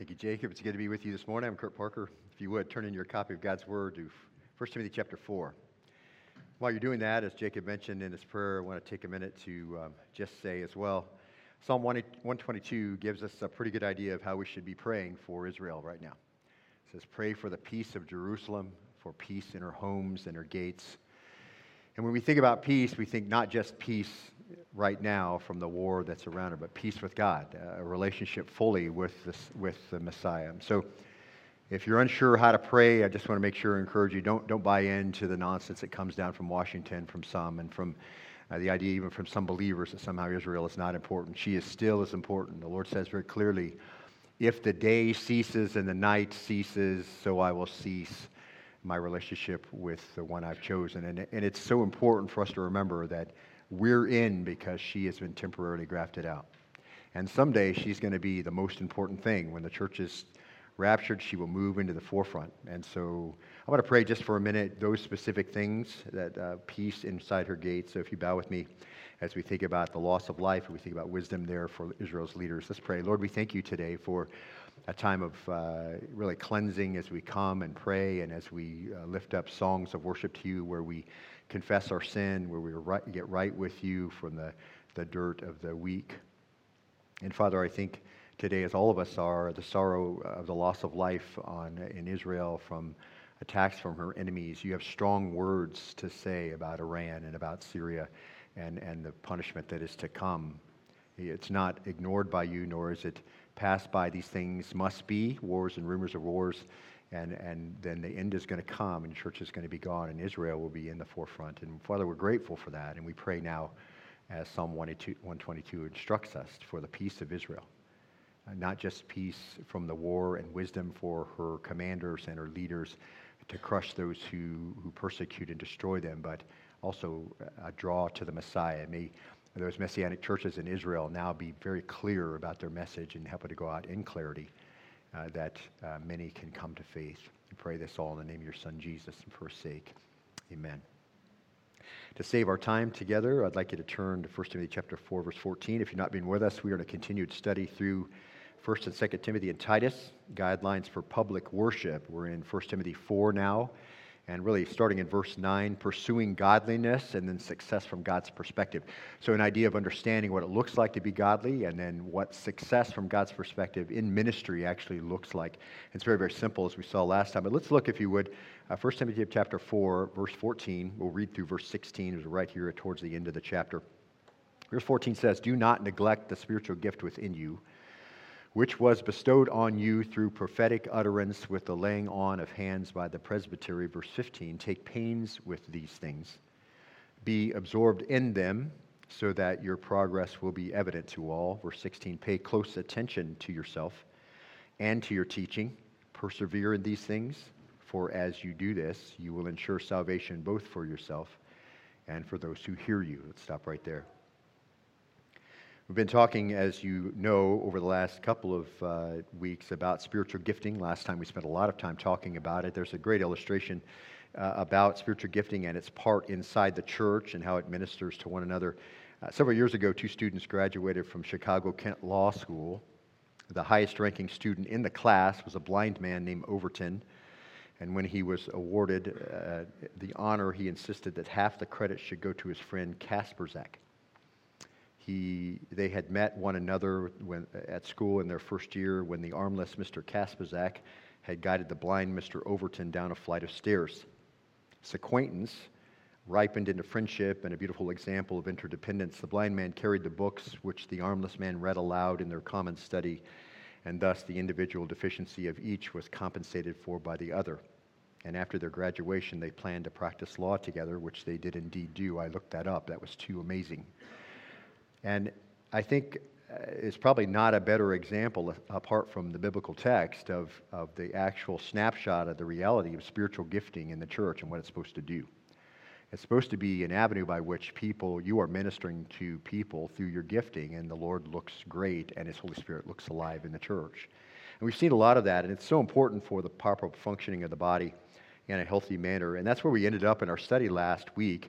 Thank you, Jacob. It's good to be with you this morning. I'm Kurt Parker. If you would, turn in your copy of God's Word to 1 Timothy chapter 4. While you're doing that, as Jacob mentioned in his prayer, I want to take a minute to um, just say as well Psalm 122 gives us a pretty good idea of how we should be praying for Israel right now. It says, Pray for the peace of Jerusalem, for peace in her homes and her gates. And when we think about peace, we think not just peace right now from the war that's around her, but peace with God, a relationship fully with, with the Messiah. So if you're unsure how to pray, I just want to make sure and encourage you don't, don't buy into the nonsense that comes down from Washington, from some, and from uh, the idea even from some believers that somehow Israel is not important. She is still as important. The Lord says very clearly, if the day ceases and the night ceases, so I will cease my relationship with the one I've chosen. And, and it's so important for us to remember that we're in because she has been temporarily grafted out. And someday she's going to be the most important thing. When the church is raptured, she will move into the forefront. And so I want to pray just for a minute those specific things, that uh, peace inside her gate. So if you bow with me as we think about the loss of life, and we think about wisdom there for Israel's leaders, let's pray. Lord, we thank you today for a time of uh, really cleansing as we come and pray and as we uh, lift up songs of worship to you where we confess our sin, where we right, get right with you from the, the dirt of the week. And Father, I think today, as all of us are, the sorrow of the loss of life on, in Israel from attacks from her enemies. You have strong words to say about Iran and about Syria and, and the punishment that is to come. It's not ignored by you, nor is it passed by. These things must be wars and rumors of wars, and, and then the end is going to come, and church is going to be gone, and Israel will be in the forefront. And Father, we're grateful for that, and we pray now, as Psalm 122 instructs us, for the peace of Israel. Uh, not just peace from the war and wisdom for her commanders and her leaders to crush those who, who persecute and destroy them, but also a draw to the Messiah. May those messianic churches in Israel now be very clear about their message and help it to go out in clarity uh, that uh, many can come to faith. We pray this all in the name of your Son, Jesus, and for his sake. Amen. To save our time together, I'd like you to turn to 1 Timothy chapter 4, verse 14. If you've not been with us, we are in a continued study through 1st and 2nd Timothy and Titus, guidelines for public worship. We're in 1 Timothy 4 now and really starting in verse 9, pursuing godliness and then success from God's perspective. So, an idea of understanding what it looks like to be godly and then what success from God's perspective in ministry actually looks like. It's very, very simple as we saw last time. But let's look, if you would, uh, 1 Timothy chapter 4, verse 14. We'll read through verse 16, it's right here towards the end of the chapter. Verse 14 says, Do not neglect the spiritual gift within you which was bestowed on you through prophetic utterance with the laying on of hands by the presbytery. Verse 15 Take pains with these things, be absorbed in them, so that your progress will be evident to all. Verse 16 Pay close attention to yourself and to your teaching. Persevere in these things, for as you do this, you will ensure salvation both for yourself and for those who hear you. Let's stop right there. We've been talking, as you know, over the last couple of uh, weeks about spiritual gifting. Last time we spent a lot of time talking about it. There's a great illustration uh, about spiritual gifting and its part inside the church and how it ministers to one another. Uh, several years ago, two students graduated from Chicago Kent Law School. The highest ranking student in the class was a blind man named Overton. And when he was awarded uh, the honor, he insisted that half the credit should go to his friend Kasperzak. He, they had met one another when, at school in their first year when the armless Mr. Kasperzak had guided the blind Mr. Overton down a flight of stairs. This acquaintance ripened into friendship and a beautiful example of interdependence. The blind man carried the books which the armless man read aloud in their common study, and thus the individual deficiency of each was compensated for by the other. And after their graduation, they planned to practice law together, which they did indeed do. I looked that up. That was too amazing. And I think uh, it's probably not a better example, apart from the biblical text, of, of the actual snapshot of the reality of spiritual gifting in the church and what it's supposed to do. It's supposed to be an avenue by which people, you are ministering to people through your gifting, and the Lord looks great and His Holy Spirit looks alive in the church. And we've seen a lot of that, and it's so important for the proper functioning of the body in a healthy manner. And that's where we ended up in our study last week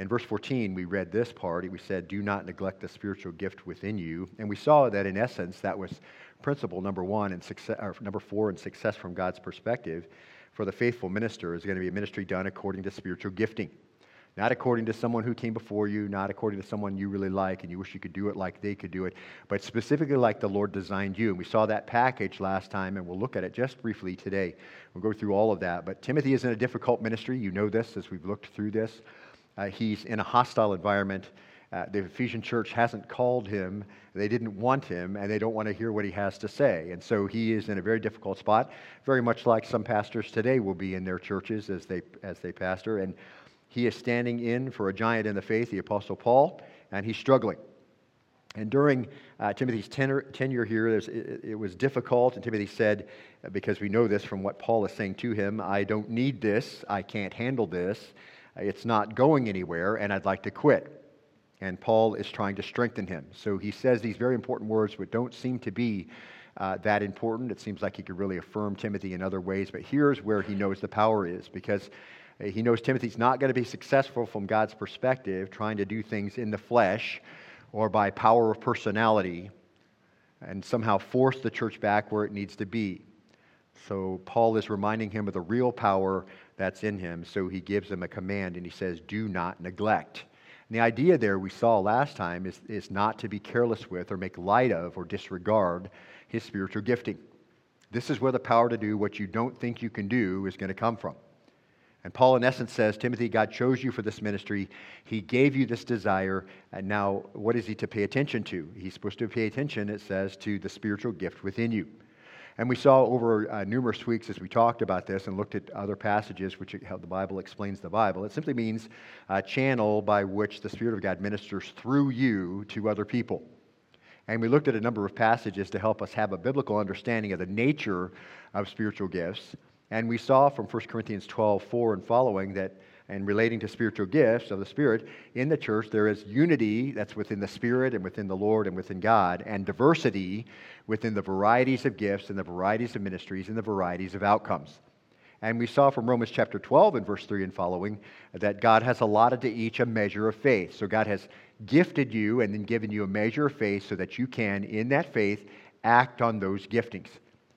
In verse 14, we read this part. We said, Do not neglect the spiritual gift within you. And we saw that in essence, that was principle number one and success, number four in success from God's perspective for the faithful minister is going to be a ministry done according to spiritual gifting. Not according to someone who came before you, not according to someone you really like and you wish you could do it like they could do it, but specifically like the Lord designed you. And we saw that package last time, and we'll look at it just briefly today. We'll go through all of that. But Timothy is in a difficult ministry. You know this as we've looked through this. Uh, he's in a hostile environment. Uh, the Ephesian church hasn't called him, they didn't want him, and they don't want to hear what he has to say. And so he is in a very difficult spot, very much like some pastors today will be in their churches as they, as they pastor. And he is standing in for a giant in the faith, the Apostle Paul, and he's struggling. And during uh, Timothy's tenor, tenure here, it, it, was difficult. And Timothy said, because we know this from what Paul is saying to him, I don't need this. I can't handle this. It's not going anywhere, and I'd like to quit. And Paul is trying to strengthen him. So he says these very important words, but don't seem to be uh, that important. It seems like he could really affirm Timothy in other ways. But here's where he knows the power is because he knows Timothy's not going to be successful from God's perspective, trying to do things in the flesh or by power of personality and somehow force the church back where it needs to be. So Paul is reminding him of the real power that's in him. So he gives him a command and he says, Do not neglect. And the idea there we saw last time is, is not to be careless with or make light of or disregard his spiritual gifting. This is where the power to do what you don't think you can do is going to come from. And Paul, in essence, says, Timothy, God chose you for this ministry. He gave you this desire. And now, what is he to pay attention to? He's supposed to pay attention, it says, to the spiritual gift within you. And we saw over uh, numerous weeks as we talked about this and looked at other passages, which how the Bible explains the Bible. It simply means a channel by which the Spirit of God ministers through you to other people. And we looked at a number of passages to help us have a biblical understanding of the nature of spiritual gifts. And we saw from 1 Corinthians 12, 4 and following that, and relating to spiritual gifts of the Spirit, in the church there is unity that's within the Spirit and within the Lord and within God, and diversity within the varieties of gifts and the varieties of ministries and the varieties of outcomes. And we saw from Romans chapter 12 and verse 3 and following that God has allotted to each a measure of faith. So God has gifted you and then given you a measure of faith so that you can, in that faith, act on those giftings.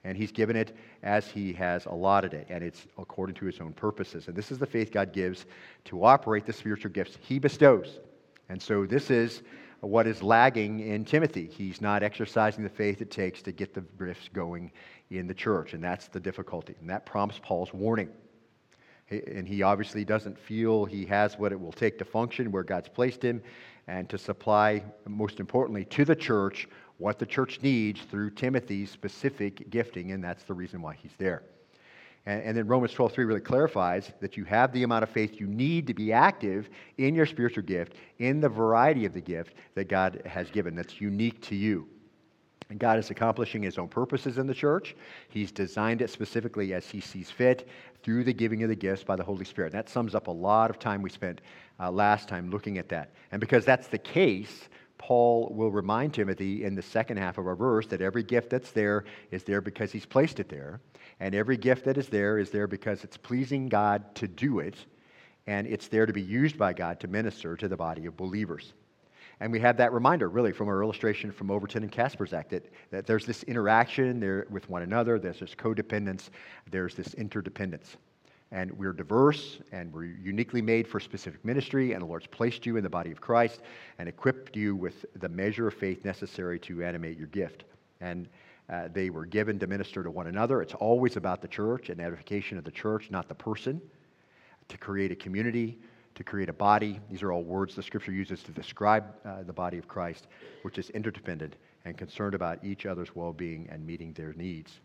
And He's given it as he has allotted it, and it's according to his own purposes. And this is the faith God gives to operate the spiritual gifts he bestows. And so this is what is lagging in Timothy. He's not exercising the faith it takes to get the gifts going in the church, and that's the difficulty. And that prompts Paul's warning. And he obviously doesn't feel he has what it will take to function where God's placed him and to supply, most importantly, to the church what the church needs through Timothy's specific gifting, and that's the reason why he's there. And, and then Romans 12:3 really clarifies that you have the amount of faith you need to be active in your spiritual gift, in the variety of the gift that God has given that's unique to you. And God is accomplishing his own purposes in the church. He's designed it specifically as he sees fit through the giving of the gifts by the Holy Spirit. And that sums up a lot of time we spent uh, last time looking at that. And because that's the case, Paul will remind Timothy in the second half of our verse that every gift that's there is there because he's placed it there. And every gift that is there is there because it's pleasing God to do it. And it's there to be used by God to minister to the body of believers. And we have that reminder, really, from our illustration from Overton and Kasperzak, that, that there's this interaction there with one another, there's this codependence, there's this interdependence and we're diverse and we're uniquely made for specific ministry, and the Lord's placed you in the body of Christ and equipped you with the measure of faith necessary to animate your gift. And uh, they were given to minister to one another. It's always about the church and edification of the church, not the person, to create a community, to create a body. These are all words the scripture uses to describe uh, the body of Christ, which is interdependent and concerned about each other's well being and meeting their needs.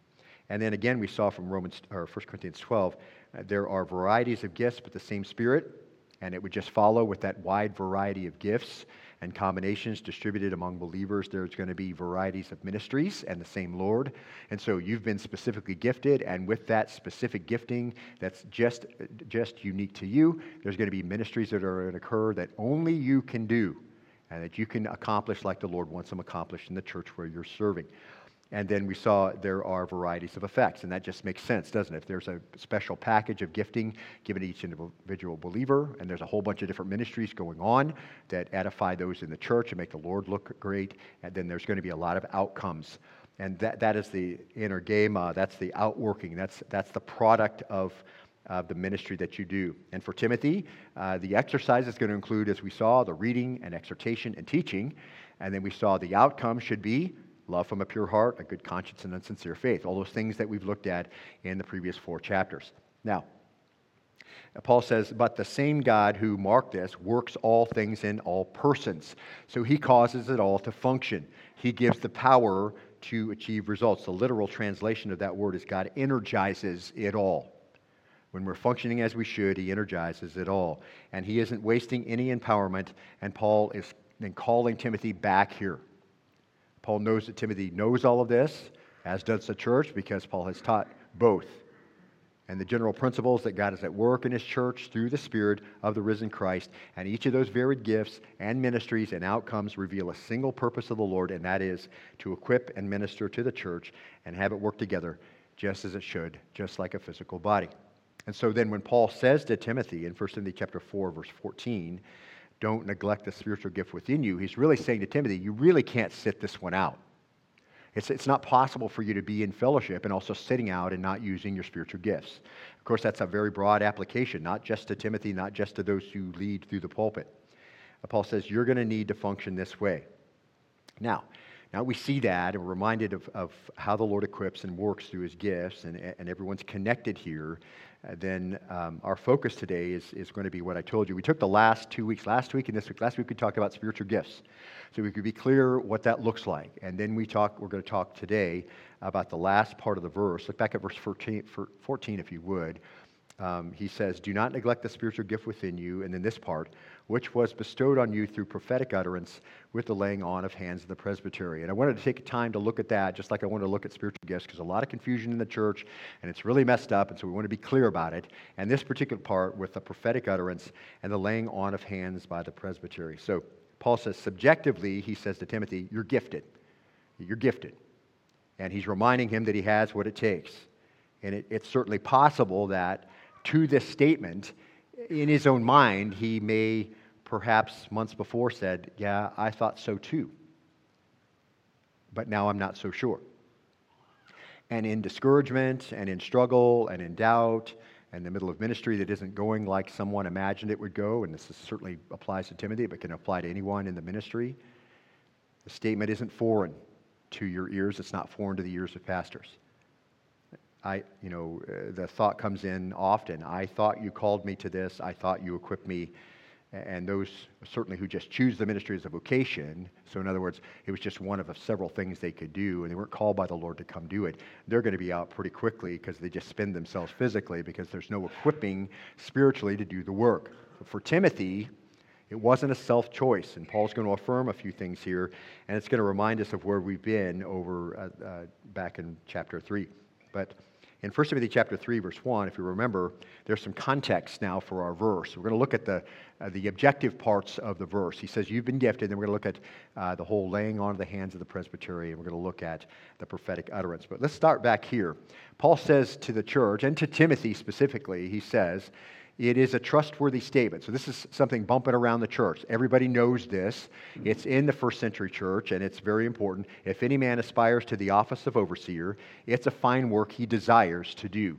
And then again, we saw from Romans or 1 Corinthians 12 uh, there are varieties of gifts, but the same Spirit. And it would just follow with that wide variety of gifts and combinations distributed among believers. There's going to be varieties of ministries and the same Lord. And so you've been specifically gifted, and with that specific gifting that's just, just unique to you, there's going to be ministries that are going to occur that only you can do and that you can accomplish like the Lord wants them accomplished in the church where you're serving. And then we saw there are varieties of effects, and that just makes sense, doesn't it? If there's a special package of gifting given to each individual believer, and there's a whole bunch of different ministries going on that edify those in the church and make the Lord look great, and then there's going to be a lot of outcomes. And that, that is the energema, that's the outworking, that's, that's the product of uh, the ministry that you do. And for Timothy, uh, the exercise is going to include, as we saw, the reading and exhortation and teaching. And then we saw the outcome should be love from a pure heart, a good conscience, and unsincere faith. All those things that we've looked at in the previous four chapters. Now, Paul says, But the same God who marked this works all things in all persons. So he causes it all to function. He gives the power to achieve results. The literal translation of that word is God energizes it all. When we're functioning as we should, he energizes it all. And he isn't wasting any empowerment, and Paul is then calling Timothy back here. Paul knows that Timothy knows all of this, as does the church, because Paul has taught both. And the general principles that God is at work in his church through the Spirit of the risen Christ. And each of those varied gifts and ministries and outcomes reveal a single purpose of the Lord, and that is to equip and minister to the church and have it work together just as it should, just like a physical body. And so then when Paul says to Timothy in 1 Timothy chapter 4, verse 14, don't neglect the spiritual gift within you. He's really saying to Timothy, you really can't sit this one out. It's, it's not possible for you to be in fellowship and also sitting out and not using your spiritual gifts. Of course, that's a very broad application, not just to Timothy, not just to those who lead through the pulpit. Paul says, you're going to need to function this way. Now, now we see that and we're reminded of, of how the Lord equips and works through his gifts, and, and everyone's connected here uh, then um, our focus today is, is going to be what I told you. We took the last two weeks, last week and this week. Last week we talked about spiritual gifts. So we could be clear what that looks like. And then we talk, we're going to talk today about the last part of the verse. Look back at verse 14, 14 if you would. Um, he says, Do not neglect the spiritual gift within you. And then this part, which was bestowed on you through prophetic utterance with the laying on of hands of the presbytery. And I wanted to take time to look at that, just like I wanted to look at spiritual gifts, because a lot of confusion in the church, and it's really messed up, and so we want to be clear about it. And this particular part with the prophetic utterance and the laying on of hands by the presbytery. So Paul says, subjectively, he says to Timothy, You're gifted. You're gifted. And he's reminding him that he has what it takes. And it, it's certainly possible that to this statement, in his own mind, he may perhaps months before said, Yeah, I thought so too. But now I'm not so sure. And in discouragement and in struggle and in doubt and the middle of ministry that isn't going like someone imagined it would go, and this certainly applies to Timothy, but can apply to anyone in the ministry, the statement isn't foreign to your ears. It's not foreign to the ears of pastors. I, you know, uh, the thought comes in often. I thought you called me to this. I thought you equipped me. And those certainly who just choose the ministry as a vocation, so in other words, it was just one of several things they could do, and they weren't called by the Lord to come do it. They're going to be out pretty quickly because they just spend themselves physically because there's no equipping spiritually to do the work. For Timothy, it wasn't a self choice, and Paul's going to affirm a few things here, and it's going to remind us of where we've been over uh, uh, back in chapter 3. But in 1 Timothy chapter 3, verse 1, if you remember, there's some context now for our verse. We're going to look at the, uh, the objective parts of the verse. He says, You've been gifted, then we're going to look at uh, the whole laying on of the hands of the presbytery, and we're going to look at the prophetic utterance. But let's start back here. Paul says to the church, and to Timothy specifically, he says, it is a trustworthy statement. So, this is something bumping around the church. Everybody knows this. Mm-hmm. It's in the first century church, and it's very important. If any man aspires to the office of overseer, it's a fine work he desires to do.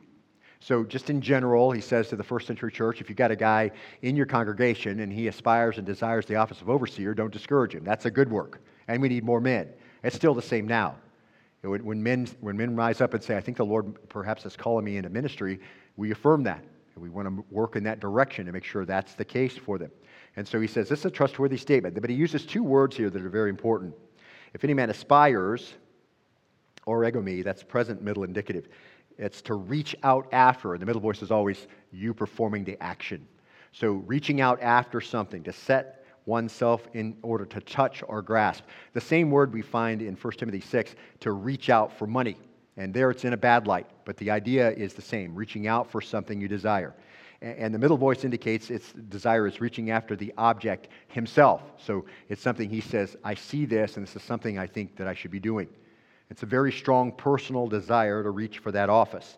So, just in general, he says to the first century church if you've got a guy in your congregation and he aspires and desires the office of overseer, don't discourage him. That's a good work. And we need more men. It's still the same now. When men, when men rise up and say, I think the Lord perhaps is calling me into ministry, we affirm that. And we want to work in that direction to make sure that's the case for them. And so he says this is a trustworthy statement, but he uses two words here that are very important. If any man aspires, oregomai, that's present, middle, indicative. It's to reach out after. And the middle voice is always you performing the action. So reaching out after something, to set oneself in order to touch or grasp. The same word we find in 1 Timothy 6, to reach out for money. And there it's in a bad light, but the idea is the same reaching out for something you desire. And the middle voice indicates its desire is reaching after the object himself. So it's something he says, I see this, and this is something I think that I should be doing. It's a very strong personal desire to reach for that office.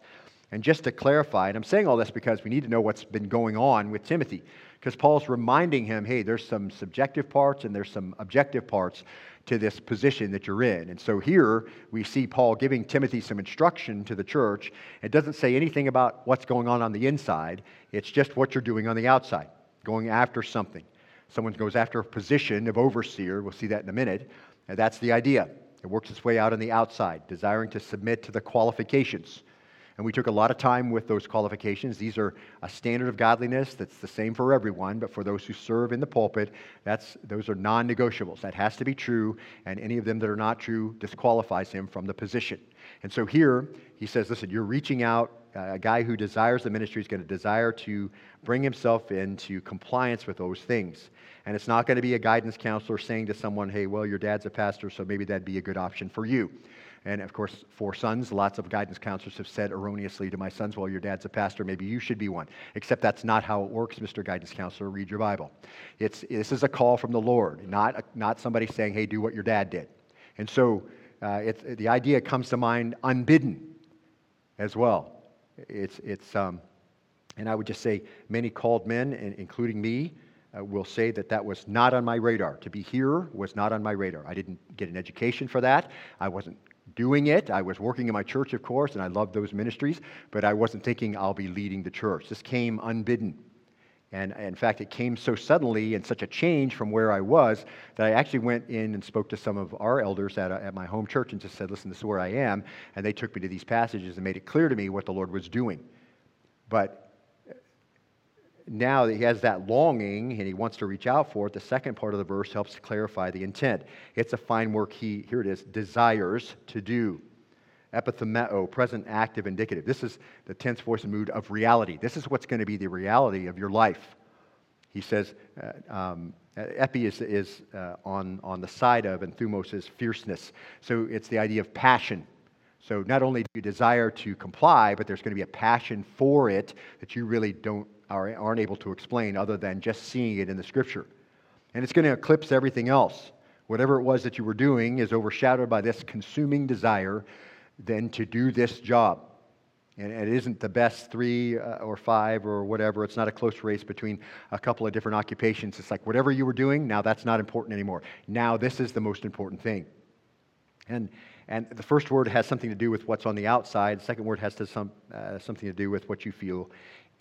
And just to clarify, and I'm saying all this because we need to know what's been going on with Timothy, because Paul's reminding him, hey, there's some subjective parts and there's some objective parts to this position that you're in. And so here we see Paul giving Timothy some instruction to the church. It doesn't say anything about what's going on on the inside, it's just what you're doing on the outside, going after something. Someone goes after a position of overseer, we'll see that in a minute. And that's the idea. It works its way out on the outside, desiring to submit to the qualifications. And we took a lot of time with those qualifications. These are a standard of godliness that's the same for everyone, but for those who serve in the pulpit, that's, those are non negotiables. That has to be true, and any of them that are not true disqualifies him from the position. And so here, he says, listen, you're reaching out. Uh, a guy who desires the ministry is going to desire to bring himself into compliance with those things. And it's not going to be a guidance counselor saying to someone, hey, well, your dad's a pastor, so maybe that'd be a good option for you. And of course, for sons, lots of guidance counselors have said erroneously to my sons, well, your dad's a pastor, maybe you should be one. Except that's not how it works, Mr. Guidance Counselor. Read your Bible. It's, this is a call from the Lord, not, not somebody saying, hey, do what your dad did. And so uh, the idea comes to mind unbidden as well. It's, it's um, and I would just say, many called men, including me, uh, will say that that was not on my radar. To be here was not on my radar. I didn't get an education for that. I wasn't doing it. I was working in my church, of course, and I loved those ministries, but I wasn't thinking I'll be leading the church. This came unbidden. And in fact, it came so suddenly and such a change from where I was that I actually went in and spoke to some of our elders at, a, at my home church and just said, Listen, this is where I am. And they took me to these passages and made it clear to me what the Lord was doing. But now that he has that longing and he wants to reach out for it, the second part of the verse helps to clarify the intent. It's a fine work he, here it is, desires to do. Epithumeo, present active indicative. This is the tense voice and mood of reality. This is what's going to be the reality of your life. He says, uh, um, epi is, is uh, on, on the side of, and thumos is fierceness. So it's the idea of passion. So not only do you desire to comply, but there's going to be a passion for it that you really don't are, aren't able to explain other than just seeing it in the scripture. And it's going to eclipse everything else. Whatever it was that you were doing is overshadowed by this consuming desire then to do this job. And it isn't the best three uh, or five or whatever. It's not a close race between a couple of different occupations. It's like whatever you were doing, now that's not important anymore. Now this is the most important thing. And, and the first word has something to do with what's on the outside. The second word has to some, uh, something to do with what you feel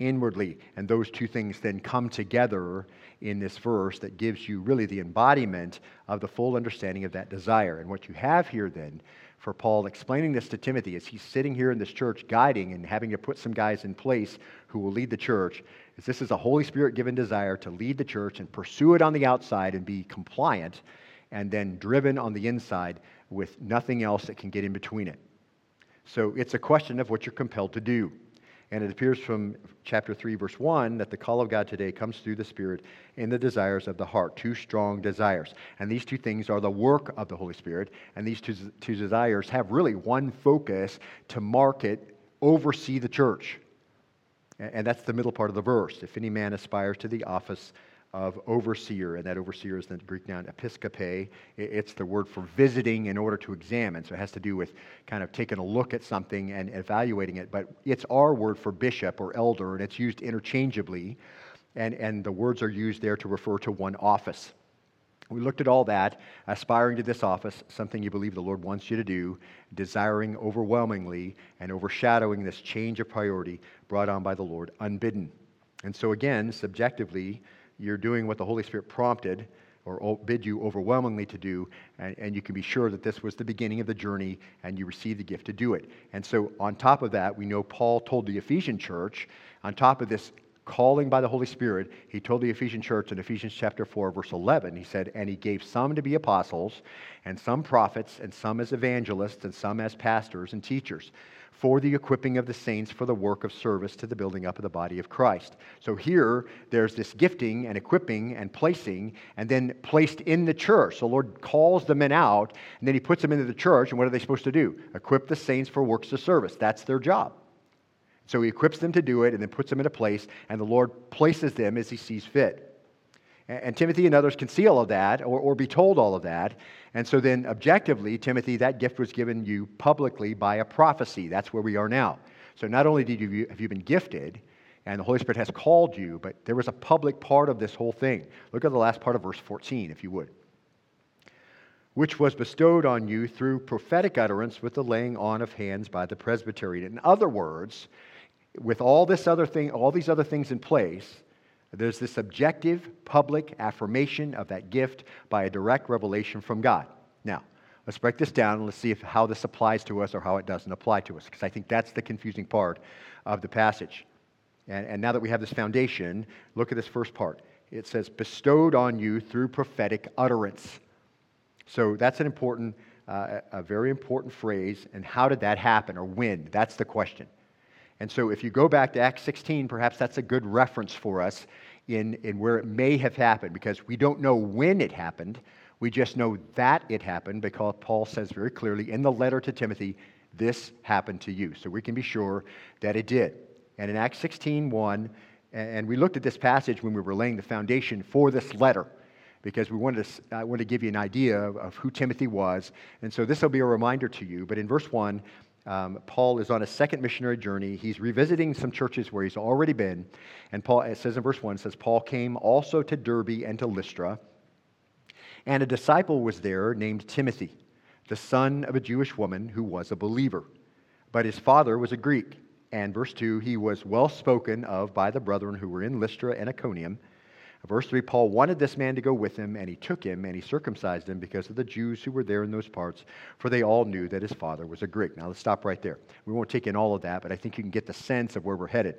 inwardly. And those two things then come together in this verse that gives you really the embodiment of the full understanding of that desire. And what you have here then for Paul explaining this to Timothy as he's sitting here in this church guiding and having to put some guys in place who will lead the church is this is a Holy Spirit given desire to lead the church and pursue it on the outside and be compliant and then driven on the inside with nothing else that can get in between it. So it's a question of what you're compelled to do. And it appears from chapter 3, verse 1, that the call of God today comes through the Spirit in the desires of the heart, two strong desires. And these two things are the work of the Holy Spirit. And these two, two desires have really one focus to market, oversee the church. And that's the middle part of the verse. If any man aspires to the office of overseer, and that overseer is the Greek noun episkope. It's the word for visiting in order to examine. So it has to do with kind of taking a look at something and evaluating it. But it's our word for bishop or elder, and it's used interchangeably. And, and the words are used there to refer to one office. We looked at all that, aspiring to this office, something you believe the Lord wants you to do, desiring overwhelmingly and overshadowing this change of priority brought on by the Lord unbidden. And so, again, subjectively, you're doing what the Holy Spirit prompted or bid you overwhelmingly to do, and, and, you can be sure that this was the beginning of the journey and you received the gift to do it. And so, on top of that, we know Paul told the Ephesian church, on top of this calling by the Holy Spirit, he told the Ephesian church in Ephesians chapter 4, verse 11, he said, And he gave some to be apostles, and some prophets, and some as evangelists, and some as pastors and teachers for the equipping of the saints for the work of service to the building up of the body of Christ. So here, there's this gifting and equipping and placing, and then placed in the church. So the Lord calls the men out, and then He puts them into the church, and what are they supposed to do? Equip the saints for works of service. That's their job. So He equips them to do it, and then puts them in a place, and the Lord places them as He sees fit. And Timothy and others can see all of that or, or be told all of that. And so then, objectively, Timothy, that gift was given you publicly by a prophecy. That's where we are now. So not only did you, have you been gifted, and the Holy Spirit has called you, but there was a public part of this whole thing. Look at the last part of verse 14, if you would. Which was bestowed on you through prophetic utterance with the laying on of hands by the presbytery. In other words, with all this other thing, all these other things in place, there's this objective public affirmation of that gift by a direct revelation from God. Now, let's break this down and let's see if, how this applies to us or how it doesn't apply to us, because I think that's the confusing part of the passage. And, and now that we have this foundation, look at this first part. It says, bestowed on you through prophetic utterance. So that's an important, uh, a very important phrase. And how did that happen or when? That's the question. And so if you go back to Acts 16, perhaps that's a good reference for us in, in where it may have happened because we don't know when it happened. We just know that it happened because Paul says very clearly in the letter to Timothy, this happened to you. So we can be sure that it did. And in Acts 16, 1, and we looked at this passage when we were laying the foundation for this letter because we wanted to, I wanted to give you an idea of, of who Timothy was. And so this will be a reminder to you. But in verse 1, um, Paul is on a second missionary journey. He's revisiting some churches where he's already been. And Paul, it says in verse 1, says, Paul came also to Derbe and to Lystra. And a disciple was there named Timothy, the son of a Jewish woman who was a believer. But his father was a Greek. And verse 2, he was well spoken of by the brethren who were in Lystra and Iconium. Verse 3 Paul wanted this man to go with him, and he took him, and he circumcised him because of the Jews who were there in those parts, for they all knew that his father was a Greek. Now let's stop right there. We won't take in all of that, but I think you can get the sense of where we're headed.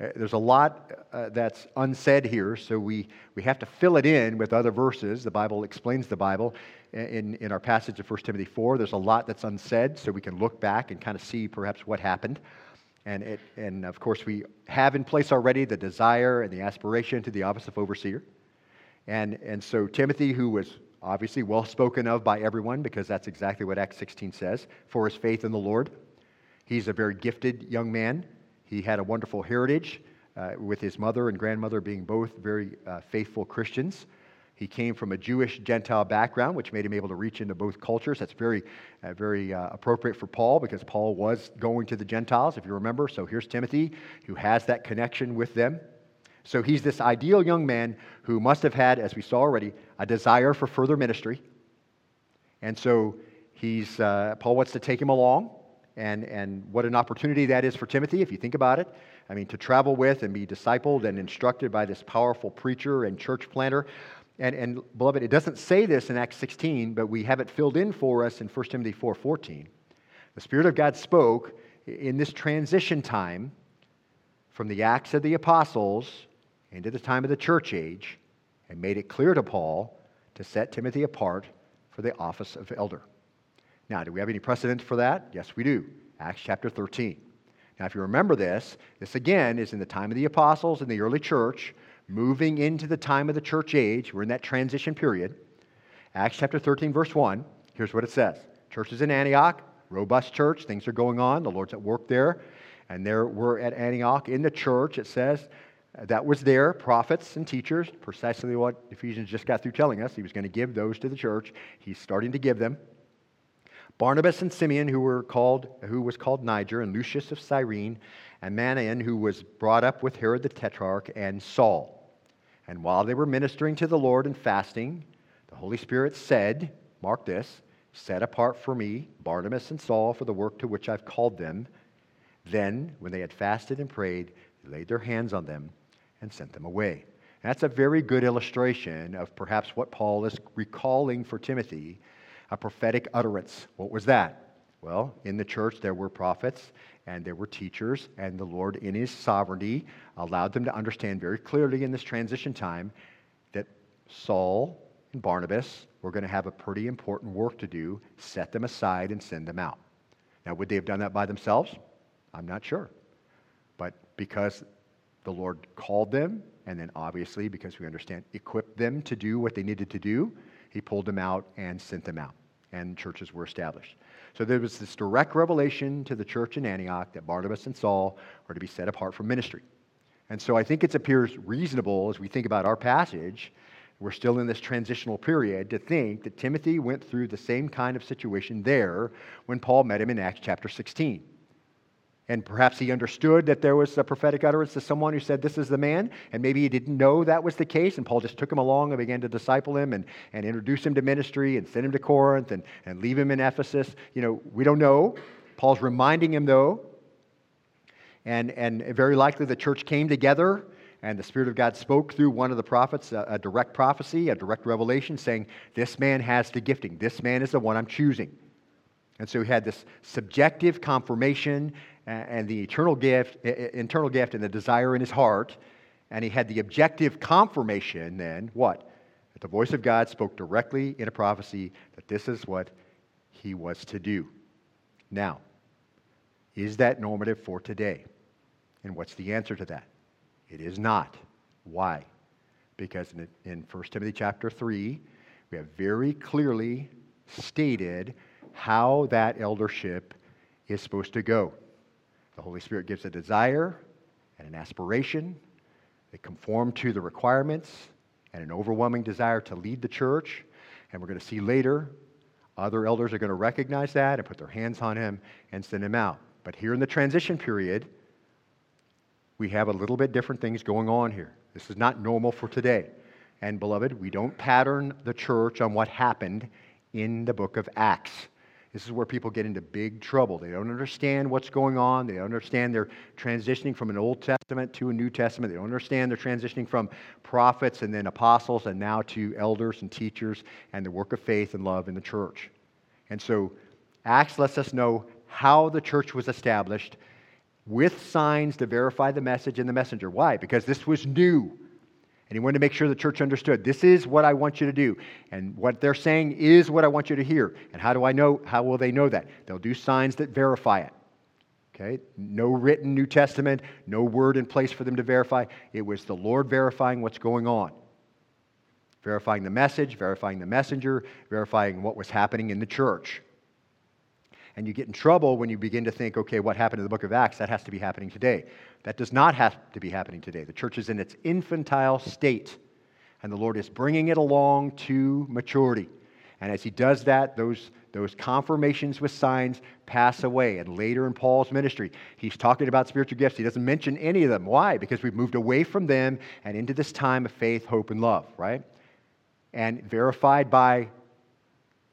Uh, there's a lot uh, that's unsaid here, so we, we have to fill it in with other verses. The Bible explains the Bible. In, in our passage of 1 Timothy 4, there's a lot that's unsaid, so we can look back and kind of see perhaps what happened. And, it, and of course, we have in place already the desire and the aspiration to the office of overseer. And, and so, Timothy, who was obviously well spoken of by everyone, because that's exactly what Acts 16 says, for his faith in the Lord, he's a very gifted young man. He had a wonderful heritage uh, with his mother and grandmother being both very uh, faithful Christians. He came from a Jewish Gentile background, which made him able to reach into both cultures. That's very, uh, very uh, appropriate for Paul because Paul was going to the Gentiles, if you remember. So here's Timothy, who has that connection with them. So he's this ideal young man who must have had, as we saw already, a desire for further ministry. And so he's, uh, Paul wants to take him along. And, and what an opportunity that is for Timothy, if you think about it. I mean, to travel with and be discipled and instructed by this powerful preacher and church planter. And, and beloved, it doesn't say this in Acts 16, but we have it filled in for us in 1 Timothy 4:14. The Spirit of God spoke in this transition time from the Acts of the Apostles into the time of the church age and made it clear to Paul to set Timothy apart for the office of elder. Now, do we have any precedent for that? Yes, we do. Acts chapter 13. Now, if you remember this, this again is in the time of the apostles in the early church moving into the time of the church age. We're in that transition period. Acts chapter 13, verse 1. Here's what it says Church is in Antioch, robust church, things are going on, the Lord's at work there. And there we're at Antioch in the church, it says, that was there, prophets and teachers, precisely what Ephesians just got through telling us. He was going to give those to the church. He's starting to give them. Barnabas and Simeon, who were called, who was called Niger, and Lucius of Cyrene, and Manaen, who was brought up with Herod the Tetrarch, and Saul. And while they were ministering to the Lord and fasting, the Holy Spirit said, Mark this, set apart for me Barnabas and Saul for the work to which I've called them. Then, when they had fasted and prayed, they laid their hands on them and sent them away. that's a very good illustration of perhaps what Paul is recalling for Timothy a prophetic utterance. What was that? Well, in the church, there were prophets and there were teachers, and the Lord, in His sovereignty, allowed them to understand very clearly in this transition time that Saul and Barnabas were going to have a pretty important work to do, set them aside and send them out. Now, would they have done that by themselves? I'm not sure. But because the Lord called them, and then obviously, because we understand, equipped them to do what they needed to do, He pulled them out and sent them out, and churches were established. So there was this direct revelation to the church in Antioch that Barnabas and Saul are to be set apart from ministry. And so I think it appears reasonable as we think about our passage, we're still in this transitional period, to think that Timothy went through the same kind of situation there when Paul met him in Acts chapter 16. And perhaps he understood that there was a prophetic utterance to someone who said, This is the man. And maybe he didn't know that was the case. And Paul just took him along and began to disciple him and, and introduce him to ministry and send him to Corinth and, and leave him in Ephesus. You know, we don't know. Paul's reminding him, though. And, and very likely the church came together and the Spirit of God spoke through one of the prophets a, a direct prophecy, a direct revelation, saying, This man has the gifting. This man is the one I'm choosing. And so he had this subjective confirmation and the eternal gift, internal gift and the desire in his heart. And he had the objective confirmation then, what? That the voice of God spoke directly in a prophecy that this is what he was to do. Now, is that normative for today? And what's the answer to that? It is not. Why? Because in, in 1 Timothy chapter 3, we have very clearly stated how that eldership is supposed to go. The Holy Spirit gives a desire and an aspiration. They conform to the requirements and an overwhelming desire to lead the church. And we're going to see later, other elders are going to recognize that and put their hands on him and send him out. But here in the transition period, we have a little bit different things going on here. This is not normal for today. And, beloved, we don't pattern the church on what happened in the book of Acts. This is where people get into big trouble. They don't understand what's going on. They don't understand they're transitioning from an Old Testament to a New Testament. They don't understand they're transitioning from prophets and then apostles and now to elders and teachers and the work of faith and love in the church. And so Acts lets us know how the church was established with signs to verify the message and the messenger. Why? Because this was new. And he wanted to make sure the church understood this is what I want you to do. And what they're saying is what I want you to hear. And how do I know? How will they know that? They'll do signs that verify it. Okay? No written New Testament, no word in place for them to verify. It was the Lord verifying what's going on. Verifying the message, verifying the messenger, verifying what was happening in the church. And you get in trouble when you begin to think, okay, what happened in the book of Acts? That has to be happening today. That does not have to be happening today. The church is in its infantile state, and the Lord is bringing it along to maturity. And as He does that, those, those confirmations with signs pass away. And later in Paul's ministry, he's talking about spiritual gifts. He doesn't mention any of them. Why? Because we've moved away from them and into this time of faith, hope, and love, right? And verified by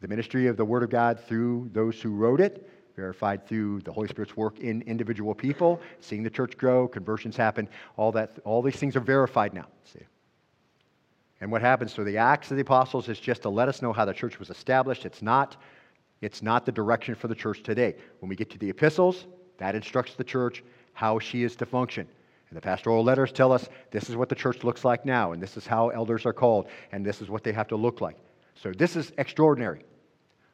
the ministry of the Word of God through those who wrote it, verified through the Holy Spirit's work in individual people, seeing the church grow, conversions happen, all that, all these things are verified now. See? And what happens? So the Acts of the Apostles is just to let us know how the church was established. It's not, it's not the direction for the church today. When we get to the epistles, that instructs the church how she is to function. And the pastoral letters tell us this is what the church looks like now, and this is how elders are called, and this is what they have to look like. So this is extraordinary.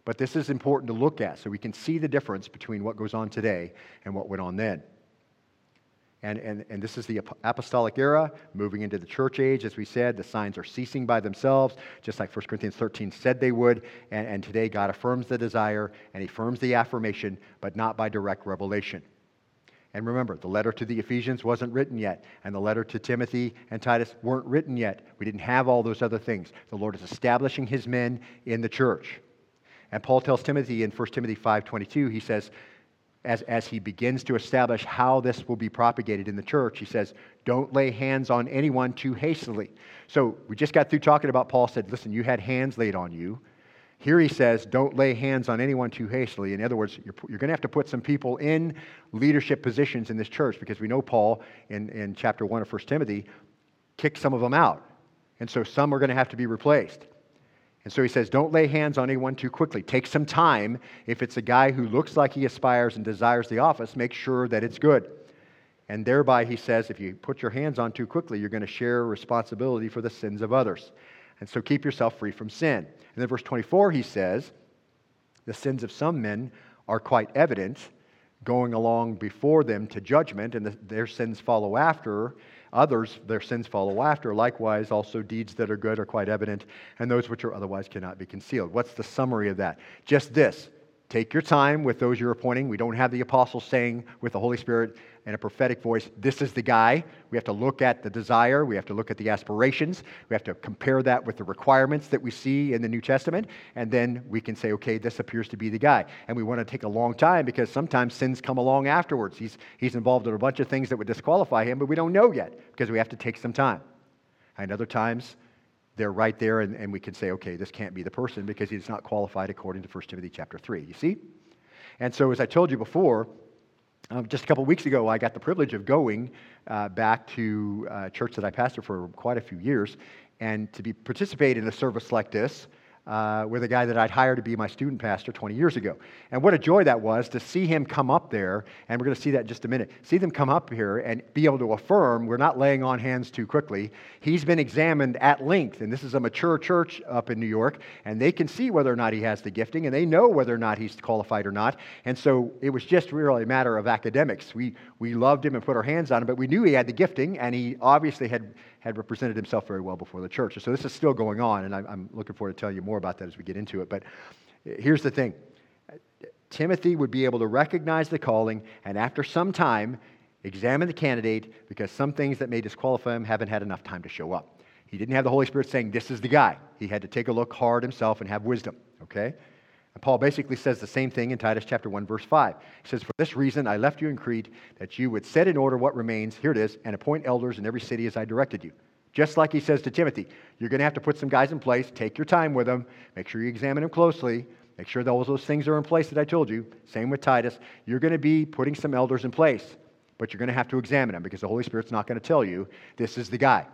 But this is important to look at so we can see the difference between what goes on today and what went on then. And, and, and this is the apostolic era, moving into the church age. As we said, the signs are ceasing by themselves, just like 1 Corinthians 13 said they would. And, and today, God affirms the desire and affirms the affirmation, but not by direct revelation. And remember, the letter to the Ephesians wasn't written yet, and the letter to Timothy and Titus weren't written yet. We didn't have all those other things. The Lord is establishing His men in the church. And Paul tells Timothy in 1 Timothy 5.22, he says, as, as he begins to establish how this will be propagated in the church, he says, don't lay hands on anyone too hastily. So we just got through talking about Paul said, listen, you had hands laid on you. Here he says, don't lay hands on anyone too hastily. In other words, you're, you're going to have to put some people in leadership positions in this church because we know Paul in, in chapter 1 of 1 Timothy kicked some of them out. And so some are going to have to be replaced. And so he says, don't lay hands on anyone too quickly. Take some time. If it's a guy who looks like he aspires and desires the office, make sure that it's good. And thereby, he says, if you put your hands on too quickly, you're going to share responsibility for the sins of others. And so keep yourself free from sin. And then verse 24, he says, the sins of some men are quite evident, going along before them to judgment, and the, their sins follow after. Others, their sins follow after. Likewise, also deeds that are good are quite evident, and those which are otherwise cannot be concealed. What's the summary of that? Just this take your time with those you're appointing. We don't have the apostles saying with the Holy Spirit and a prophetic voice, this is the guy. We have to look at the desire, we have to look at the aspirations, we have to compare that with the requirements that we see in the New Testament, and then we can say, okay, this appears to be the guy. And we want to take a long time because sometimes sins come along afterwards. He's, he's involved in a bunch of things that would disqualify him, but we don't know yet because we have to take some time. And other times, they're right there, and, and we can say, okay, this can't be the person because he's not qualified according to 1 Timothy chapter 3. You see? And so, as I told you before, um, just a couple weeks ago, I got the privilege of going uh, back to a uh, church that I pastored for quite a few years and to be participate in a service like this uh, with a guy that I'd hired to be my student pastor 20 years ago. And what a joy that was to see him come up there, and we're going to see that in just a minute. See them come up here and be able to affirm we're not laying on hands too quickly. He's been examined at length, and this is a mature church up in New York, and they can see whether or not he has the gifting, and they know whether or not he's qualified or not. And so it was just really a matter of academics. We, we loved him and put our hands on him, but we knew he had the gifting, and he obviously had had represented himself very well before the church. So this is still going on, and I'm looking forward to telling you more about that as we get into it. But uh, here's the thing Timothy would be able to recognize the calling, and after some time, examine the candidate because some things that may disqualify him haven't had enough time to show up. He didn't have the Holy Spirit saying, This is the guy. He had to take a look hard himself and have wisdom, okay? And Paul basically says the same thing in Titus chapter 1, verse 5. He says, For this reason I left you in Crete, that you would set in order what remains, here it is, and appoint elders in every city as I directed you. Just like he says to Timothy, you're going to have to put some guys in place, take your time with them, make sure you examine them closely, make sure that all those things are in place that I told you. Same with Titus. You're going to be putting some elders in place, but you're going to have to examine them because the Holy Spirit's not going to tell you this is the guy.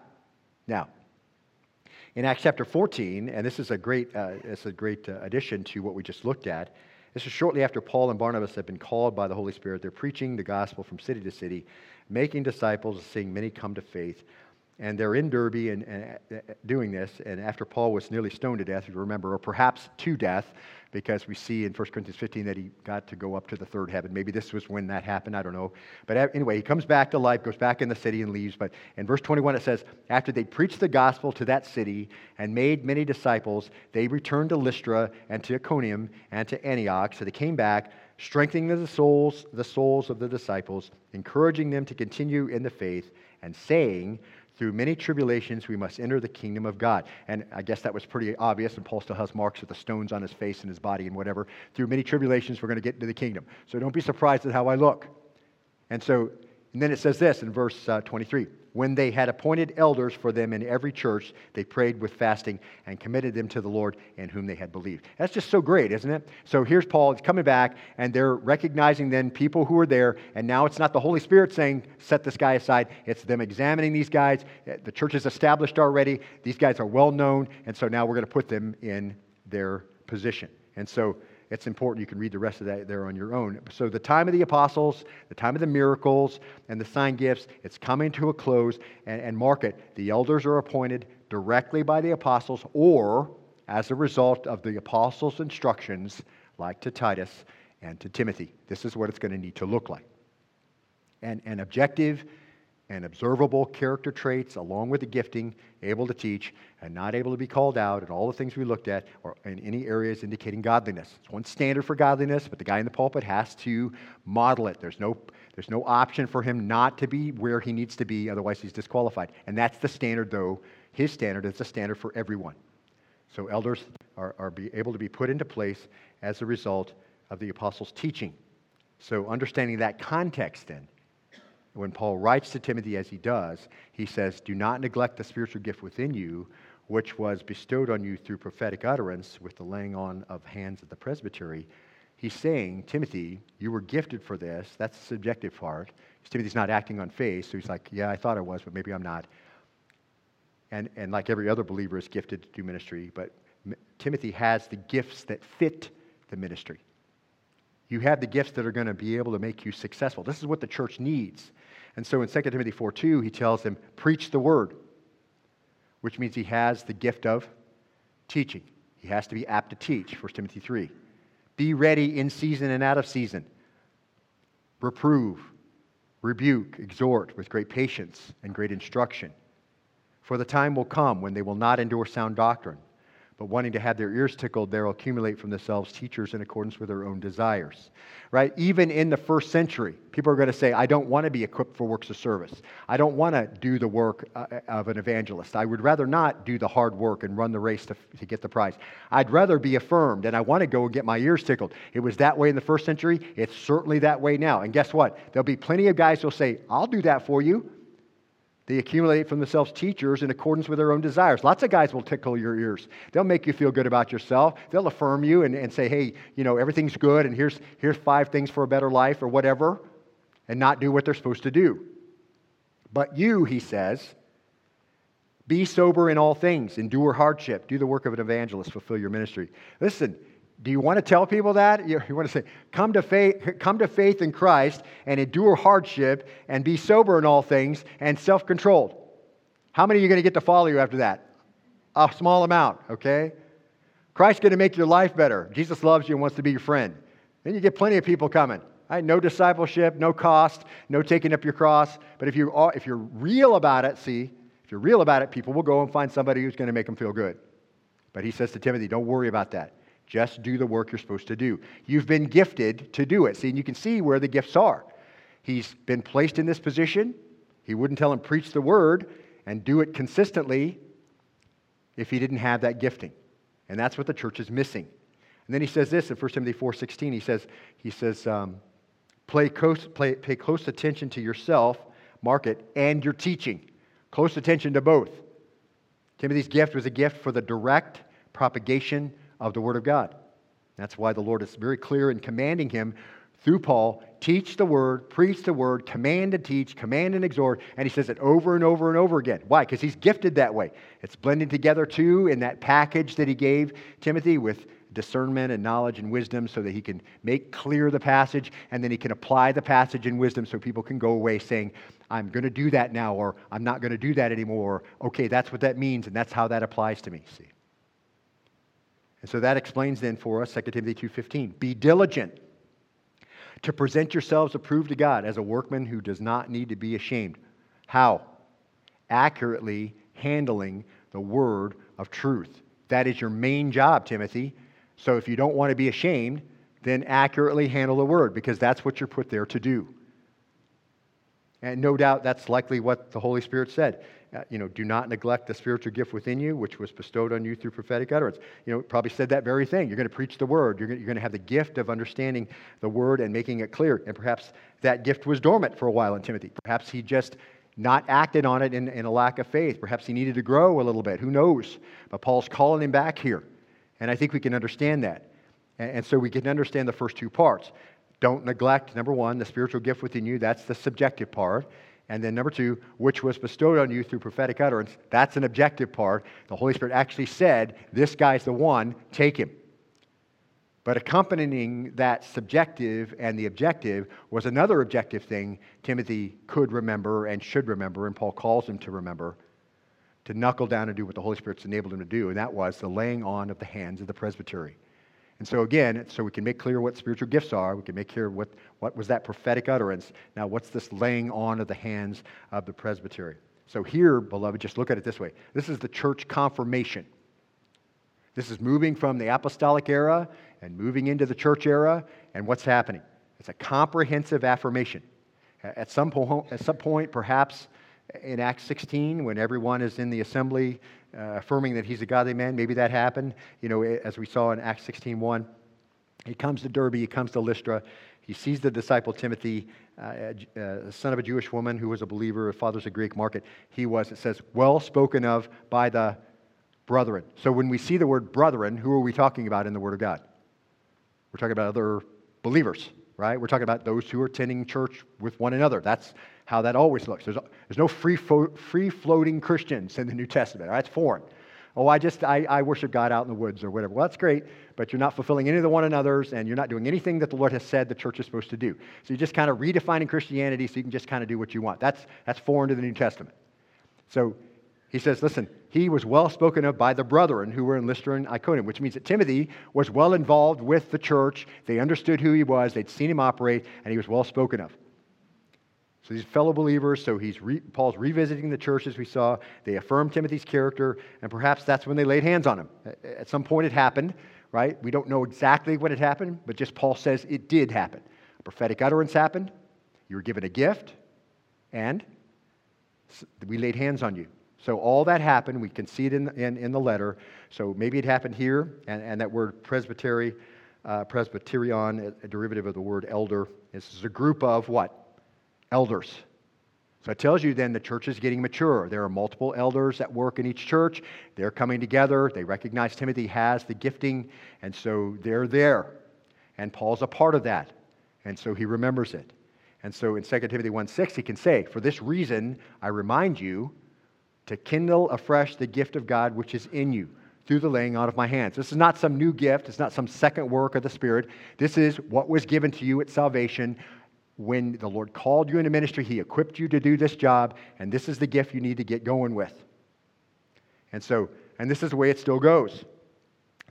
Now, in Acts chapter 14, and this is a great, uh, it's a great uh, addition to what we just looked at. This is shortly after Paul and Barnabas have been called by the Holy Spirit. They're preaching the gospel from city to city, making disciples, seeing many come to faith. And they're in Derbe and, and uh, doing this. And after Paul was nearly stoned to death, if you remember, or perhaps to death, because we see in 1 Corinthians 15 that he got to go up to the third heaven. Maybe this was when that happened. I don't know. But anyway, he comes back to life, goes back in the city, and leaves. But in verse 21, it says, After they preached the gospel to that city and made many disciples, they returned to Lystra and to Iconium and to Antioch. So they came back, strengthening the souls, the souls of the disciples, encouraging them to continue in the faith, and saying, through many tribulations we must enter the kingdom of God. And I guess that was pretty obvious, and Paul still has marks with the stones on his face and his body and whatever. Through many tribulations we're going to get into the kingdom. So don't be surprised at how I look. And so, and then it says this in verse uh, 23 when they had appointed elders for them in every church, they prayed with fasting and committed them to the Lord in whom they had believed. That's just so great, isn't it? So here's Paul, he's coming back, and they're recognizing then people who are there, and now it's not the Holy Spirit saying, set this guy aside. It's them examining these guys. The church is established already. These guys are well known, and so now we're going to put them in their position. And so it's important. You can read the rest of that there on your own. So, the time of the apostles, the time of the miracles, and the sign gifts, it's coming to a close. And, and mark it the elders are appointed directly by the apostles or as a result of the apostles' instructions, like to Titus and to Timothy. This is what it's going to need to look like. And, and objective and observable character traits along with the gifting, able to teach and not able to be called out, and all the things we looked at, or in any areas indicating godliness. It's one standard for godliness, but the guy in the pulpit has to model it. There's no, there's no option for him not to be where he needs to be, otherwise, he's disqualified. And that's the standard, though. His standard is the standard for everyone. So elders are, are able to be put into place as a result of the apostles' teaching. So understanding that context then when Paul writes to Timothy as he does, he says, Do not neglect the spiritual gift within you, which was bestowed on you through prophetic utterance with the laying on of hands at the presbytery. He's saying, Timothy, you were gifted for this. That's the subjective part. Timothy's not acting on faith, so he's like, Yeah, I thought I was, but maybe I'm not. And, and like every other believer is gifted to do ministry, but Timothy has the gifts that fit the ministry. You have the gifts that are going to be able to make you successful. This is what the church needs. And so in 2 Timothy 4 2, he tells them, preach the word, which means he has the gift of teaching. He has to be apt to teach, 1 Timothy 3. Be ready in season and out of season. Reprove, rebuke, exhort with great patience and great instruction. For the time will come when they will not endure sound doctrine but wanting to have their ears tickled, they'll accumulate from themselves teachers in accordance with their own desires. Right? Even in the first century, people are going to say, I don't want to be equipped for works of service. I don't want to do the work uh, of an evangelist. I would rather not do the hard work and run the race to, to get the prize. I'd rather be affirmed and I want to go and get my ears tickled. It was that way in the first century. It's certainly that way now. And guess what? There'll be plenty of guys who'll say, I'll do that for you. They accumulate from themselves teachers in accordance with their own desires. Lots of guys will tickle your ears. They'll make you feel good about yourself. They'll affirm you and, and say, hey, you know, everything's good and here's, here's five things for a better life or whatever, and not do what they're supposed to do. But you, he says, be sober in all things, endure hardship, do the work of an evangelist, fulfill your ministry. Listen, do you want to tell people that? You, want to say, come to, faith, come to faith in Christ and endure hardship and be sober in all things and self controlled. How many are you going to get to follow you after that? A small amount, okay? Christ's going to make your life better. Jesus loves you and wants to be your friend. Then you get plenty of people coming. Right? No discipleship, no cost, no taking up your cross. But if, you are, if you're real about it, see, if you're real about it, people will go and find somebody who's going to make them feel good. But he says to Timothy, don't worry about that. Just do the work you're supposed to do. You've been gifted to do it. See, and you can see where the gifts are. He's been placed in this position. He wouldn't tell him preach the word and do it consistently if he didn't have that gifting. And that's what the church is missing. And then he says this in 1 Timothy 4.16. He says, he says um, play close, play, pay close attention to yourself, mark it, and your teaching. Close attention to both. Timothy's gift was a gift for the direct propagation of the Word of God. That's why the Lord is very clear in commanding him through Paul teach the Word, preach the Word, command and teach, command and exhort. And he says it over and over and over again. Why? Because he's gifted that way. It's blended together too in that package that he gave Timothy with discernment and knowledge and wisdom so that he can make clear the passage and then he can apply the passage in wisdom so people can go away saying, I'm going to do that now, or I'm not going to do that anymore. Okay, that's what that means, and that's how that applies to me. See? And so that explains then for us 2 Timothy 2:15. Be diligent to present yourselves approved to God as a workman who does not need to be ashamed. How? Accurately handling the word of truth. That is your main job, Timothy. So if you don't want to be ashamed, then accurately handle the word because that's what you're put there to do. And no doubt that's likely what the Holy Spirit said. Uh, you know, do not neglect the spiritual gift within you, which was bestowed on you through prophetic utterance. You know, probably said that very thing. You're going to preach the word. You're going, to have the gift of understanding the word and making it clear. And perhaps that gift was dormant for a while in Timothy. Perhaps he just not acted on it in, in a lack of faith. Perhaps he needed to grow a little bit. Who knows? But Paul's calling him back here. And I think we can understand that. And, and so we can understand the first two parts. Don't neglect, number one, the spiritual gift within you. That's the subjective part. And then number two, which was bestowed on you through prophetic utterance. That's an objective part. The Holy Spirit actually said, This guy's the one, take him. But accompanying that subjective and the objective was another objective thing Timothy could remember and should remember, and Paul calls him to remember to knuckle down and do what the Holy Spirit's enabled him to do, and that was the laying on of the hands of the presbytery. And so, again, so we can make clear what spiritual gifts are, we can make clear what, what was that prophetic utterance. Now, what's this laying on of the hands of the presbytery? So, here, beloved, just look at it this way this is the church confirmation. This is moving from the apostolic era and moving into the church era, and what's happening? It's a comprehensive affirmation. At some, po- at some point, perhaps in Acts 16, when everyone is in the assembly uh, affirming that he's a godly man. Maybe that happened, you know, as we saw in Acts 16.1. He comes to Derbe, he comes to Lystra. He sees the disciple Timothy, uh, uh, son of a Jewish woman who was a believer, father's a Greek market. He was, it says, well spoken of by the brethren. So when we see the word brethren, who are we talking about in the Word of God? We're talking about other believers, right? We're talking about those who are attending church with one another. That's how that always looks. There's, there's no free, fo- free floating Christians in the New Testament. It's foreign. Oh, I just, I, I worship God out in the woods or whatever. Well, that's great, but you're not fulfilling any of the one another's and you're not doing anything that the Lord has said the church is supposed to do. So you're just kind of redefining Christianity so you can just kind of do what you want. That's, that's foreign to the New Testament. So he says, listen, he was well spoken of by the brethren who were in Lystra and Iconium, which means that Timothy was well involved with the church. They understood who he was, they'd seen him operate, and he was well spoken of. So these fellow believers, so he's re, Paul's revisiting the church as we saw. They affirm Timothy's character, and perhaps that's when they laid hands on him. At some point it happened, right? We don't know exactly when it happened, but just Paul says it did happen. A prophetic utterance happened, you were given a gift, and we laid hands on you. So all that happened. We can see it in, in, in the letter. So maybe it happened here, and, and that word presbytery, uh, presbyterion, a derivative of the word elder, this is a group of what? Elders. So it tells you then the church is getting mature. There are multiple elders that work in each church. They're coming together. They recognize Timothy has the gifting, and so they're there. And Paul's a part of that. And so he remembers it. And so in 2 Timothy 1 6, he can say, For this reason, I remind you to kindle afresh the gift of God which is in you through the laying on of my hands. This is not some new gift, it's not some second work of the Spirit. This is what was given to you at salvation. When the Lord called you into ministry, He equipped you to do this job, and this is the gift you need to get going with. And so, and this is the way it still goes.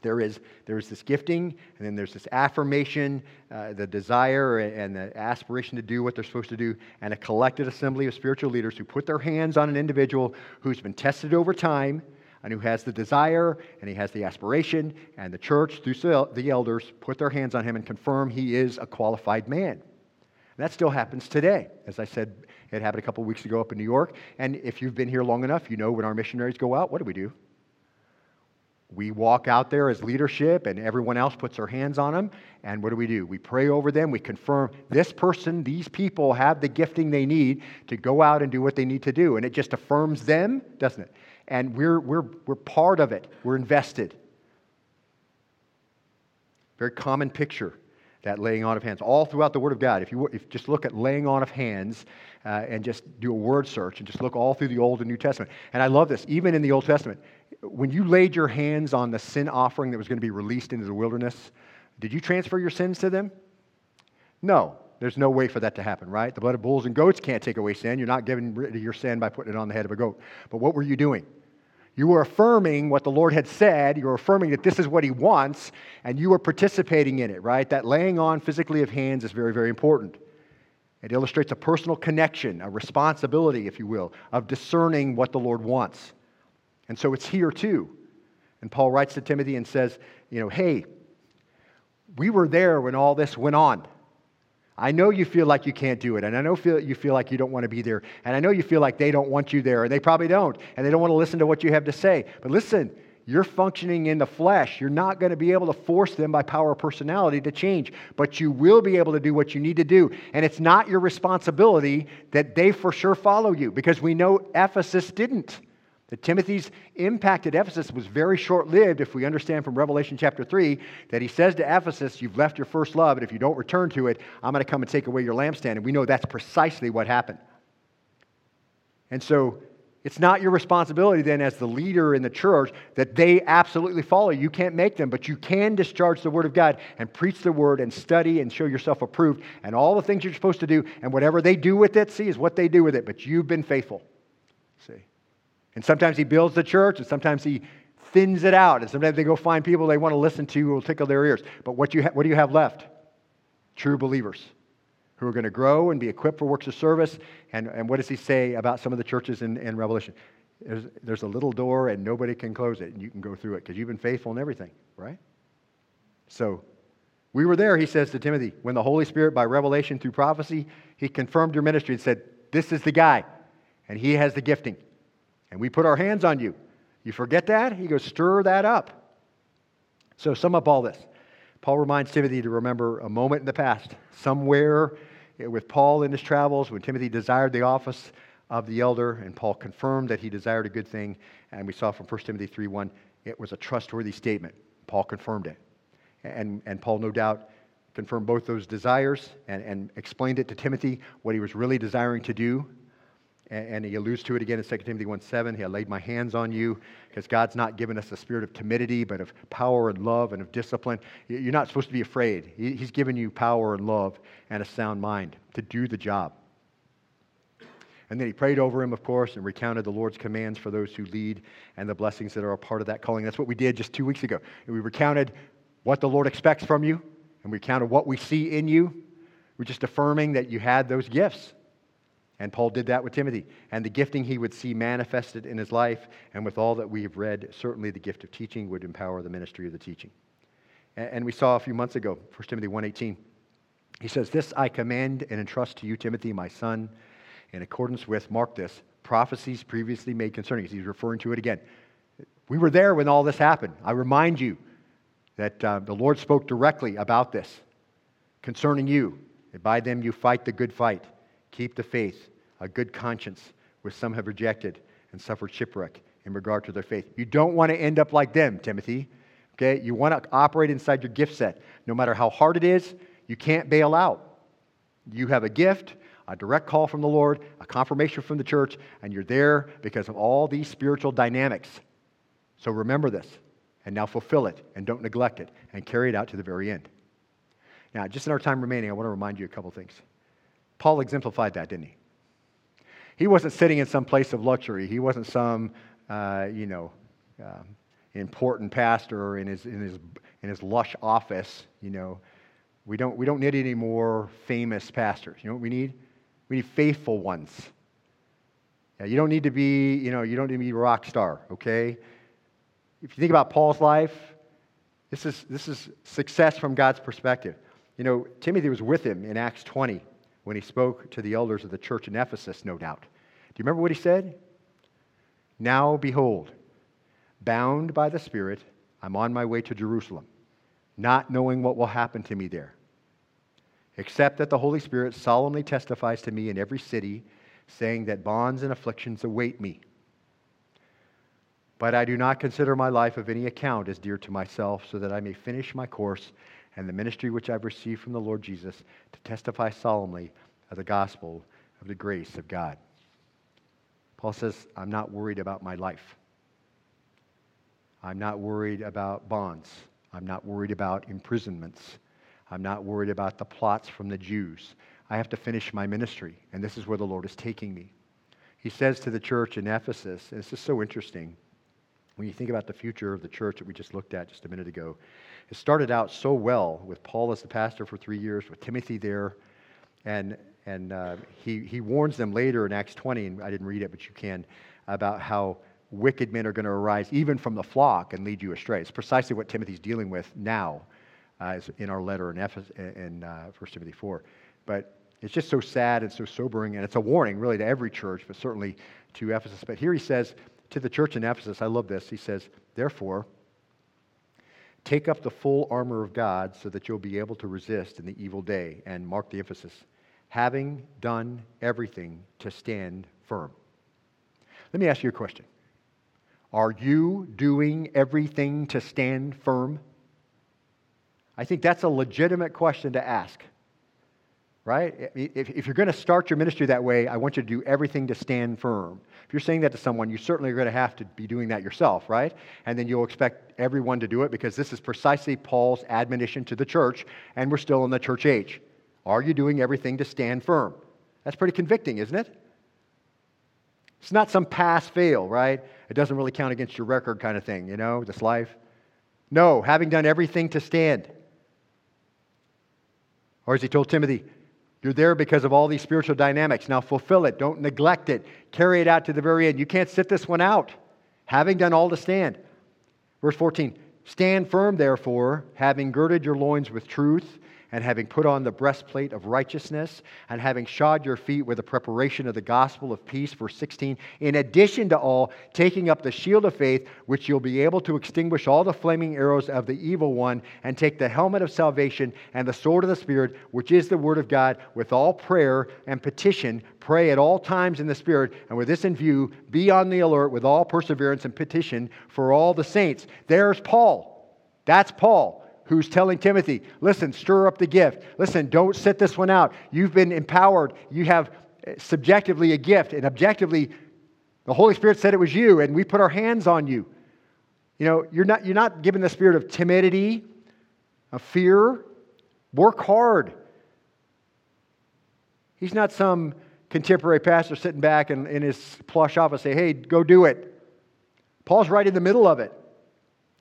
There is, there is this gifting, and then there's this affirmation, uh, the desire and the aspiration to do what they're supposed to do, and a collected assembly of spiritual leaders who put their hands on an individual who's been tested over time and who has the desire and he has the aspiration, and the church, through the elders, put their hands on him and confirm he is a qualified man. That still happens today. As I said, it happened a couple weeks ago up in New York. And if you've been here long enough, you know when our missionaries go out, what do we do? we walk out there as leadership and everyone else puts their hands on them and what do we do? We pray over them. We confirm this person these people have the gifting they need to go out and do what they need to do. And it just affirms them doesn't it? And we're we're we're part of it. We're invested. Very common picture that laying on of hands all throughout the word of god if you if just look at laying on of hands uh, and just do a word search and just look all through the old and new testament and i love this even in the old testament when you laid your hands on the sin offering that was going to be released into the wilderness, did you transfer your sins to them? No. There's no way for that to happen, right? The blood of bulls and goats can't take away sin. You're not getting rid of your sin by putting it on the head of a goat. But what were you doing? You were affirming what the Lord had said. You were affirming that this is what He wants, and you were participating in it, right? That laying on physically of hands is very, very important. It illustrates a personal connection, a responsibility, if you will, of discerning what the Lord wants. And so it's here too. And Paul writes to Timothy and says, you know, hey, we were there when all this went on. I know you feel like you can't do it, and I know feel, you feel like you don't want to be there, and I know you feel like they don't want you there, and they probably don't, and they don't want to listen to what you have to say. But listen, you're functioning in the flesh. You're not going to be able to force them by power of personality to change, but you will be able to do what you need to do. And it's not your responsibility that they for sure follow you, because we know Ephesus didn't. That Timothy's impact at Ephesus was very short lived if we understand from Revelation chapter 3 that he says to Ephesus, You've left your first love, and if you don't return to it, I'm going to come and take away your lampstand. And we know that's precisely what happened. And so it's not your responsibility then, as the leader in the church, that they absolutely follow. You can't make them, but you can discharge the word of God and preach the word and study and show yourself approved and all the things you're supposed to do. And whatever they do with it, see, is what they do with it. But you've been faithful. See. And sometimes he builds the church, and sometimes he thins it out. And sometimes they go find people they want to listen to who will tickle their ears. But what, you ha- what do you have left? True believers who are going to grow and be equipped for works of service. And, and what does he say about some of the churches in, in Revelation? There's, there's a little door and nobody can close it, and you can go through it because you've been faithful in everything, right? So we were there, he says to Timothy, when the Holy Spirit, by revelation through prophecy, he confirmed your ministry and said, This is the guy, and he has the gifting and we put our hands on you. You forget that? He goes, stir that up. So, sum up all this. Paul reminds Timothy to remember a moment in the past, somewhere with Paul in his travels, when Timothy desired the office of the elder, and Paul confirmed that he desired a good thing. And we saw from 1 Timothy 3 1, it was a trustworthy statement. Paul confirmed it. And, and Paul, no doubt, confirmed both those desires and, and explained it to Timothy, what he was really desiring to do and he alludes to it again in 2 Timothy 1 7. He laid my hands on you because God's not given us a spirit of timidity, but of power and love and of discipline. You're not supposed to be afraid. He's given you power and love and a sound mind to do the job. And then he prayed over him, of course, and recounted the Lord's commands for those who lead and the blessings that are a part of that calling. That's what we did just two weeks ago. We recounted what the Lord expects from you, and we recounted what we see in you. We're just affirming that you had those gifts And Paul did that with Timothy. And the gifting he would see manifested in his life, and with all that we have read, certainly the gift of teaching would empower the ministry of the teaching. And we saw a few months ago, 1 Timothy 1.18, he says, This I command and entrust to you, Timothy, my son, in accordance with, mark this, prophecies previously made concerning us. He's referring to it again. We were there when all this happened. I remind you that uh, the Lord spoke directly about this concerning you. And by them you fight the good fight, keep the faith, a good conscience, which some have rejected and suffered shipwreck in regard to their faith. You don't want to end up like them, Timothy. Okay? You want to operate inside your gift set. No matter how hard it is, you can't bail out. You have a gift, a direct call from the Lord, a confirmation from the church, and you're there because of all these spiritual dynamics. So remember this, and now fulfill it, and don't neglect it, and carry it out to the very end. Now, just in our time remaining, I want to remind you a couple things. Paul exemplified that, didn't he? He wasn't sitting in some place of luxury. He wasn't some, uh, you know, um, important pastor in his, in, his, in his lush office. You know, we don't, we don't need any more famous pastors. You know what we need? We need faithful ones. Yeah, you don't need to be, you know, you don't need to be a rock star, okay? If you think about Paul's life, this is, this is success from God's perspective. You know, Timothy was with him in Acts 20 when he spoke to the elders of the church in Ephesus, no doubt. Do you remember what he said? Now, behold, bound by the Spirit, I'm on my way to Jerusalem, not knowing what will happen to me there, except that the Holy Spirit solemnly testifies to me in every city, saying that bonds and afflictions await me. But I do not consider my life of any account as dear to myself, so that I may finish my course and the ministry which I've received from the Lord Jesus to testify solemnly of the gospel of the grace of God. Paul says, I'm not worried about my life. I'm not worried about bonds. I'm not worried about imprisonments. I'm not worried about the plots from the Jews. I have to finish my ministry, and this is where the Lord is taking me. He says to the church in Ephesus, and this is so interesting when you think about the future of the church that we just looked at just a minute ago. It started out so well with Paul as the pastor for three years, with Timothy there, and, and uh, he, he warns them later in Acts 20, and I didn't read it, but you can, about how wicked men are going to arise even from the flock and lead you astray. It's precisely what Timothy's dealing with now uh, in our letter in, Ephes- in uh, 1 Timothy 4. But it's just so sad and so sobering, and it's a warning really to every church, but certainly to Ephesus. But here he says to the church in Ephesus, I love this. He says, Therefore, Take up the full armor of God so that you'll be able to resist in the evil day. And mark the emphasis having done everything to stand firm. Let me ask you a question Are you doing everything to stand firm? I think that's a legitimate question to ask right? If, if you're going to start your ministry that way, I want you to do everything to stand firm. If you're saying that to someone, you certainly are going to have to be doing that yourself, right? And then you'll expect everyone to do it because this is precisely Paul's admonition to the church, and we're still in the church age. Are you doing everything to stand firm? That's pretty convicting, isn't it? It's not some pass fail, right? It doesn't really count against your record kind of thing, you know, this life. No, having done everything to stand. Or as he told Timothy, you're there because of all these spiritual dynamics. Now fulfill it. Don't neglect it. Carry it out to the very end. You can't sit this one out, having done all to stand. Verse 14 Stand firm, therefore, having girded your loins with truth and having put on the breastplate of righteousness, and having shod your feet with the preparation of the gospel of peace. Verse 16, in addition to all, taking up the shield of faith, which you'll be able to extinguish all the flaming arrows of the evil one, and take the helmet of salvation and the sword of the Spirit, which is the word of God, with all prayer and petition. Pray at all times in the Spirit, and with this in view, be on the alert with all perseverance and petition for all the saints. There's Paul. That's Paul who's telling Timothy, listen, stir up the gift. Listen, don't sit this one out. You've been empowered. You have eh, subjectively a gift, and objectively, the Holy Spirit said it was you, and we put our hands on you. You know, you're not, you're not given the spirit of timidity, of fear. Work hard. He's not some contemporary pastor sitting back in, in his plush office say, hey, go do it. Paul's right in the middle of it.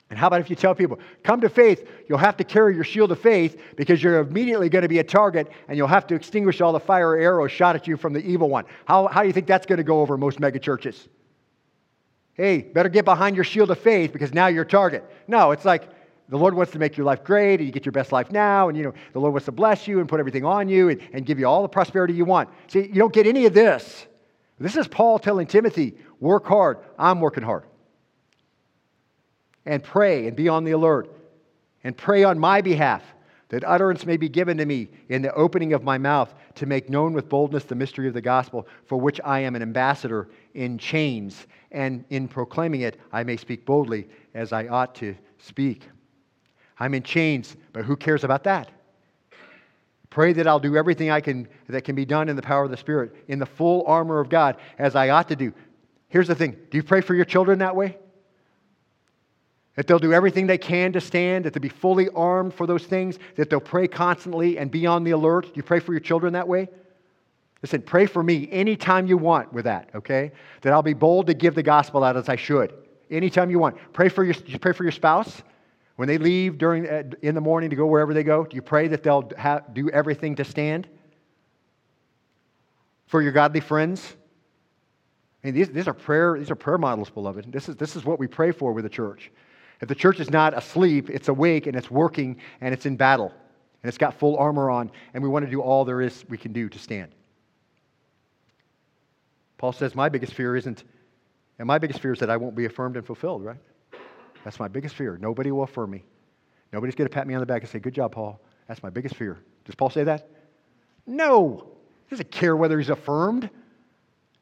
And how about if you tell people, come to faith, you'll have to carry your shield of faith because you're immediately going to be a target and you'll have to extinguish all the fire arrows shot at you from the evil one. How, how do you think that's going to go over most megachurches? Hey, better get behind your shield of faith because now you're a target. No, it's like the Lord wants to make your life great and you get your best life now and you know the Lord wants to bless you and put everything on you and, and give you all the prosperity you want. See, you don't get any of this. This is Paul telling Timothy, work hard. I'm working hard and pray and be on the alert and pray on my behalf that utterance may be given to me in the opening of my mouth to make known with boldness the mystery of the gospel, for which I am an ambassador in chains, and in proclaiming it I may speak boldly as I ought to speak. I'm in chains, but who cares about that? Pray that I'll do everything I can that can be done in the power of the Spirit, in the full armor of God, as I ought to do. Here's the thing do you pray for your children that way? That they'll do everything they can to stand, that they'll be fully armed for those things, that they'll pray constantly and be on the alert. Do you pray for your children that way? Listen, pray for me anytime you want with that, okay? That I'll be bold to give the gospel out as I should. Anytime you want. Pray for your, you pray for your spouse. When they leave during, uh, in the morning to go wherever they go, do you pray that they'll do everything to stand? For your godly friends? I mean, these, these, are prayer, these are prayer models, beloved. This is, this is what we pray for with the church. If the church is not asleep, it's awake and it's working and it's in battle and it's got full armor on, and we want to do all there is we can do to stand. Paul says, My biggest fear isn't, and my biggest fear is that I won't be affirmed and fulfilled, right? That's my biggest fear. Nobody will affirm me. Nobody's going to pat me on the back and say, Good job, Paul. That's my biggest fear. Does Paul say that? No. He doesn't care whether he's affirmed.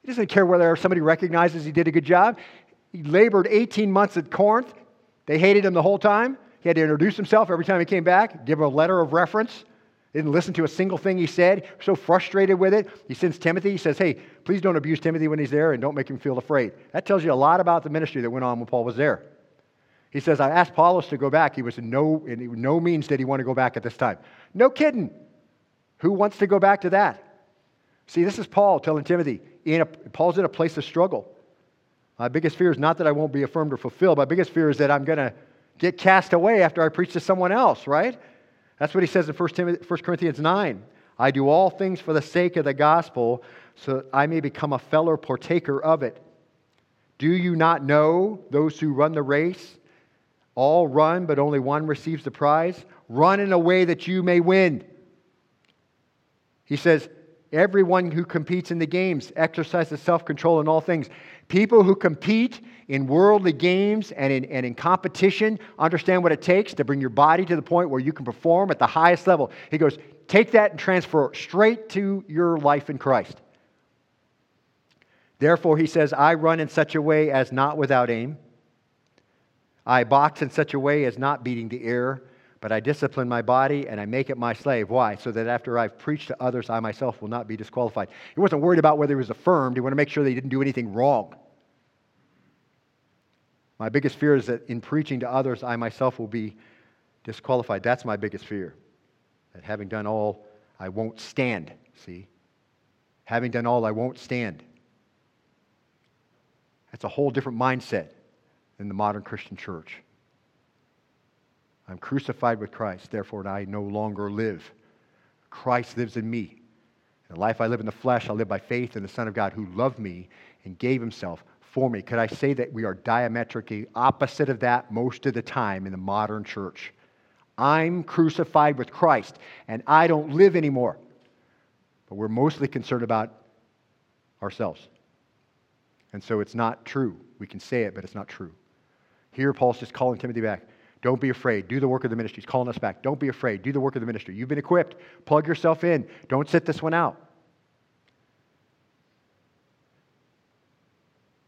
He doesn't care whether somebody recognizes he did a good job. He labored 18 months at Corinth. They hated him the whole time. He had to introduce himself every time he came back, give a letter of reference. Didn't listen to a single thing he said. So frustrated with it. He sends Timothy. He says, Hey, please don't abuse Timothy when he's there and don't make him feel afraid. That tells you a lot about the ministry that went on when Paul was there. He says, I asked Apollos to go back. He was in no, in no means did he want to go back at this time. No kidding. Who wants to go back to that? See, this is Paul telling Timothy. A, Paul's in a place of struggle. My biggest fear is not that I won't be affirmed or fulfilled. My biggest fear is that I'm going to get cast away after I preach to someone else, right? That's what he says in 1, Timothy, 1 Corinthians 9. I do all things for the sake of the gospel so that I may become a fellow partaker of it. Do you not know those who run the race? All run, but only one receives the prize. Run in a way that you may win. He says, Everyone who competes in the games exercises self control in all things. People who compete in worldly games and in, and in competition understand what it takes to bring your body to the point where you can perform at the highest level. He goes, take that and transfer straight to your life in Christ. Therefore, he says, I run in such a way as not without aim. I box in such a way as not beating the air but I discipline my body and I make it my slave. Why? So that after I've preached to others, I myself will not be disqualified. He wasn't worried about whether he was affirmed, he wanted to make sure that he didn't do anything wrong. My biggest fear is that in preaching to others, I myself will be disqualified. That's my biggest fear. That having done all, I won't stand. See? Having done all, I won't stand. That's a whole different mindset in the modern Christian church. I'm crucified with Christ, therefore I no longer live. Christ lives in me. In the life I live in the flesh, I live by faith in the Son of God who loved me and gave himself for me. Could I say that we are diametrically opposite of that most of the time in the modern church? I'm crucified with Christ and I don't live anymore. But we're mostly concerned about ourselves. And so it's not true. We can say it, but it's not true. Here, Paul's just calling Timothy back. Don't be afraid. Do the work of the ministry. He's calling us back. Don't be afraid. Do the work of the ministry. You've been equipped. Plug yourself in. Don't sit this one out.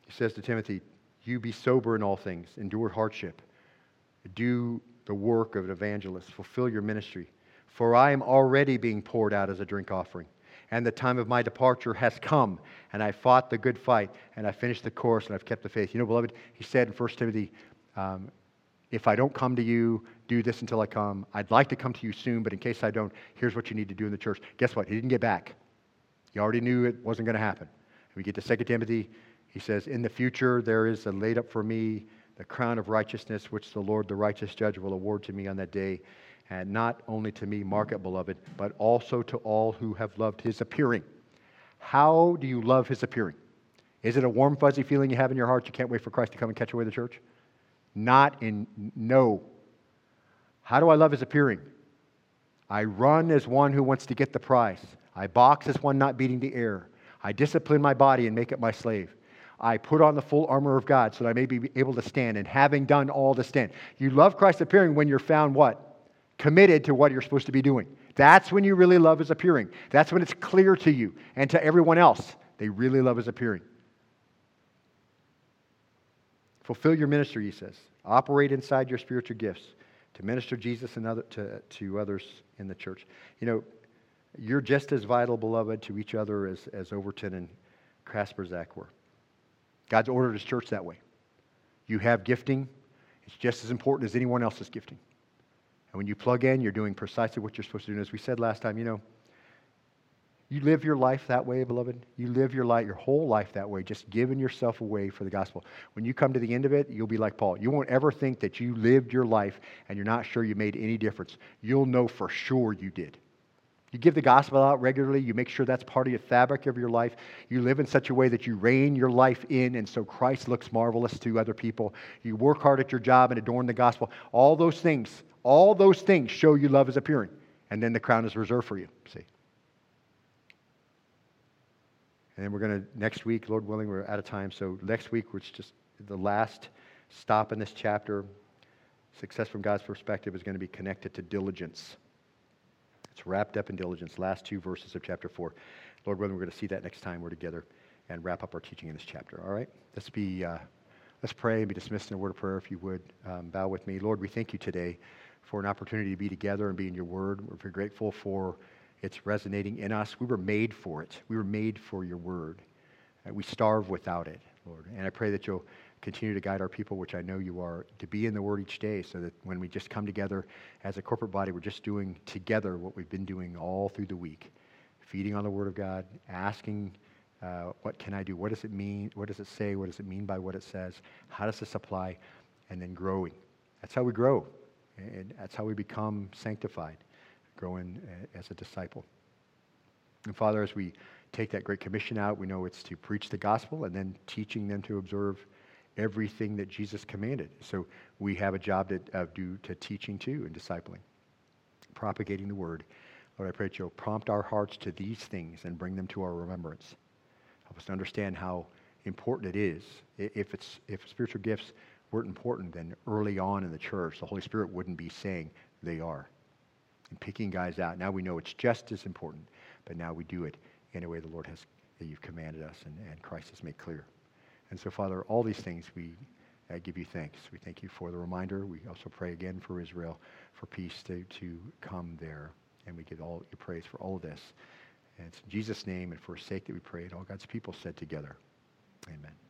He says to Timothy, You be sober in all things, endure hardship, do the work of an evangelist, fulfill your ministry. For I am already being poured out as a drink offering, and the time of my departure has come, and I fought the good fight, and I finished the course, and I've kept the faith. You know, beloved, he said in 1 Timothy um, if I don't come to you, do this until I come. I'd like to come to you soon, but in case I don't, here's what you need to do in the church. Guess what? He didn't get back. He already knew it wasn't going to happen. We get to 2 Timothy. He says, In the future, there is a laid up for me the crown of righteousness which the Lord, the righteous judge, will award to me on that day, and not only to me, mark it, beloved, but also to all who have loved his appearing. How do you love his appearing? Is it a warm, fuzzy feeling you have in your heart you can't wait for Christ to come and catch away the church? Not in no. How do I love his appearing? I run as one who wants to get the prize. I box as one not beating the air. I discipline my body and make it my slave. I put on the full armor of God so that I may be able to stand, and having done all to stand. You love Christ appearing when you're found what? Committed to what you're supposed to be doing. That's when you really love his appearing. That's when it's clear to you and to everyone else. They really love his appearing. Fulfill your ministry, he says. Operate inside your spiritual gifts to minister Jesus and other, to, to others in the church. You know, you're just as vital, beloved, to each other as, as Overton and Kasperzak were. God's ordered his church that way. You have gifting, it's just as important as anyone else's gifting. And when you plug in, you're doing precisely what you're supposed to do. And as we said last time, you know, you live your life that way, beloved. You live your life, your whole life that way, just giving yourself away for the gospel. When you come to the end of it, you'll be like Paul. You won't ever think that you lived your life and you're not sure you made any difference. You'll know for sure you did. You give the gospel out regularly. You make sure that's part of the fabric of your life. You live in such a way that you reign your life in, and so Christ looks marvelous to other people. You work hard at your job and adorn the gospel. All those things, all those things show you love is appearing. And then the crown is reserved for you. See? And then we're going to, next week, Lord willing, we're out of time. So next week, which is just the last stop in this chapter, success from God's perspective is going to be connected to diligence. It's wrapped up in diligence, last two verses of chapter 4. Lord willing, we're going to see that next time we're together and wrap up our teaching in this chapter. All right? Let's be, uh, let's pray and be dismissed in a word of prayer if you would. Um, bow with me. Lord, we thank you today for an opportunity to be together and be in your word. We're very grateful for its resonating in us. We were made for it. We were made for your word. We starve without it, Lord. And I pray that you'll continue to guide our people, which I know you are, to be in the Word each day so that when we just come together as a corporate body, we're just doing together what we've been doing all through the week feeding on the Word of God, asking, uh, What can I do? What does it mean? What does it say? What does it mean by what it says? How does this apply? And then growing. That's how we grow. And that's how we become sanctified, growing uh, as a disciple. And Father, as we take that great commission out, we know it's to preach the gospel and then teaching them to observe everything that Jesus commanded. So we have a job to uh, do to teaching too and discipling, propagating the word. Lord, I pray that you'll prompt our hearts to these things and bring them to our remembrance. Help us to understand how important it is. If, it's, if spiritual gifts weren't important, then early on in the church, the Holy Spirit wouldn't be saying they are. And picking guys out. Now we know it's just as important, but now we do it in a way the Lord has, that you've commanded us and, and Christ has made clear. And so, Father, all these things we uh, give you thanks. We thank you for the reminder. We also pray again for Israel, for peace to, to come there. And we give all your praise for all this. And it's in Jesus' name and for his sake that we pray. And all God's people said together, Amen.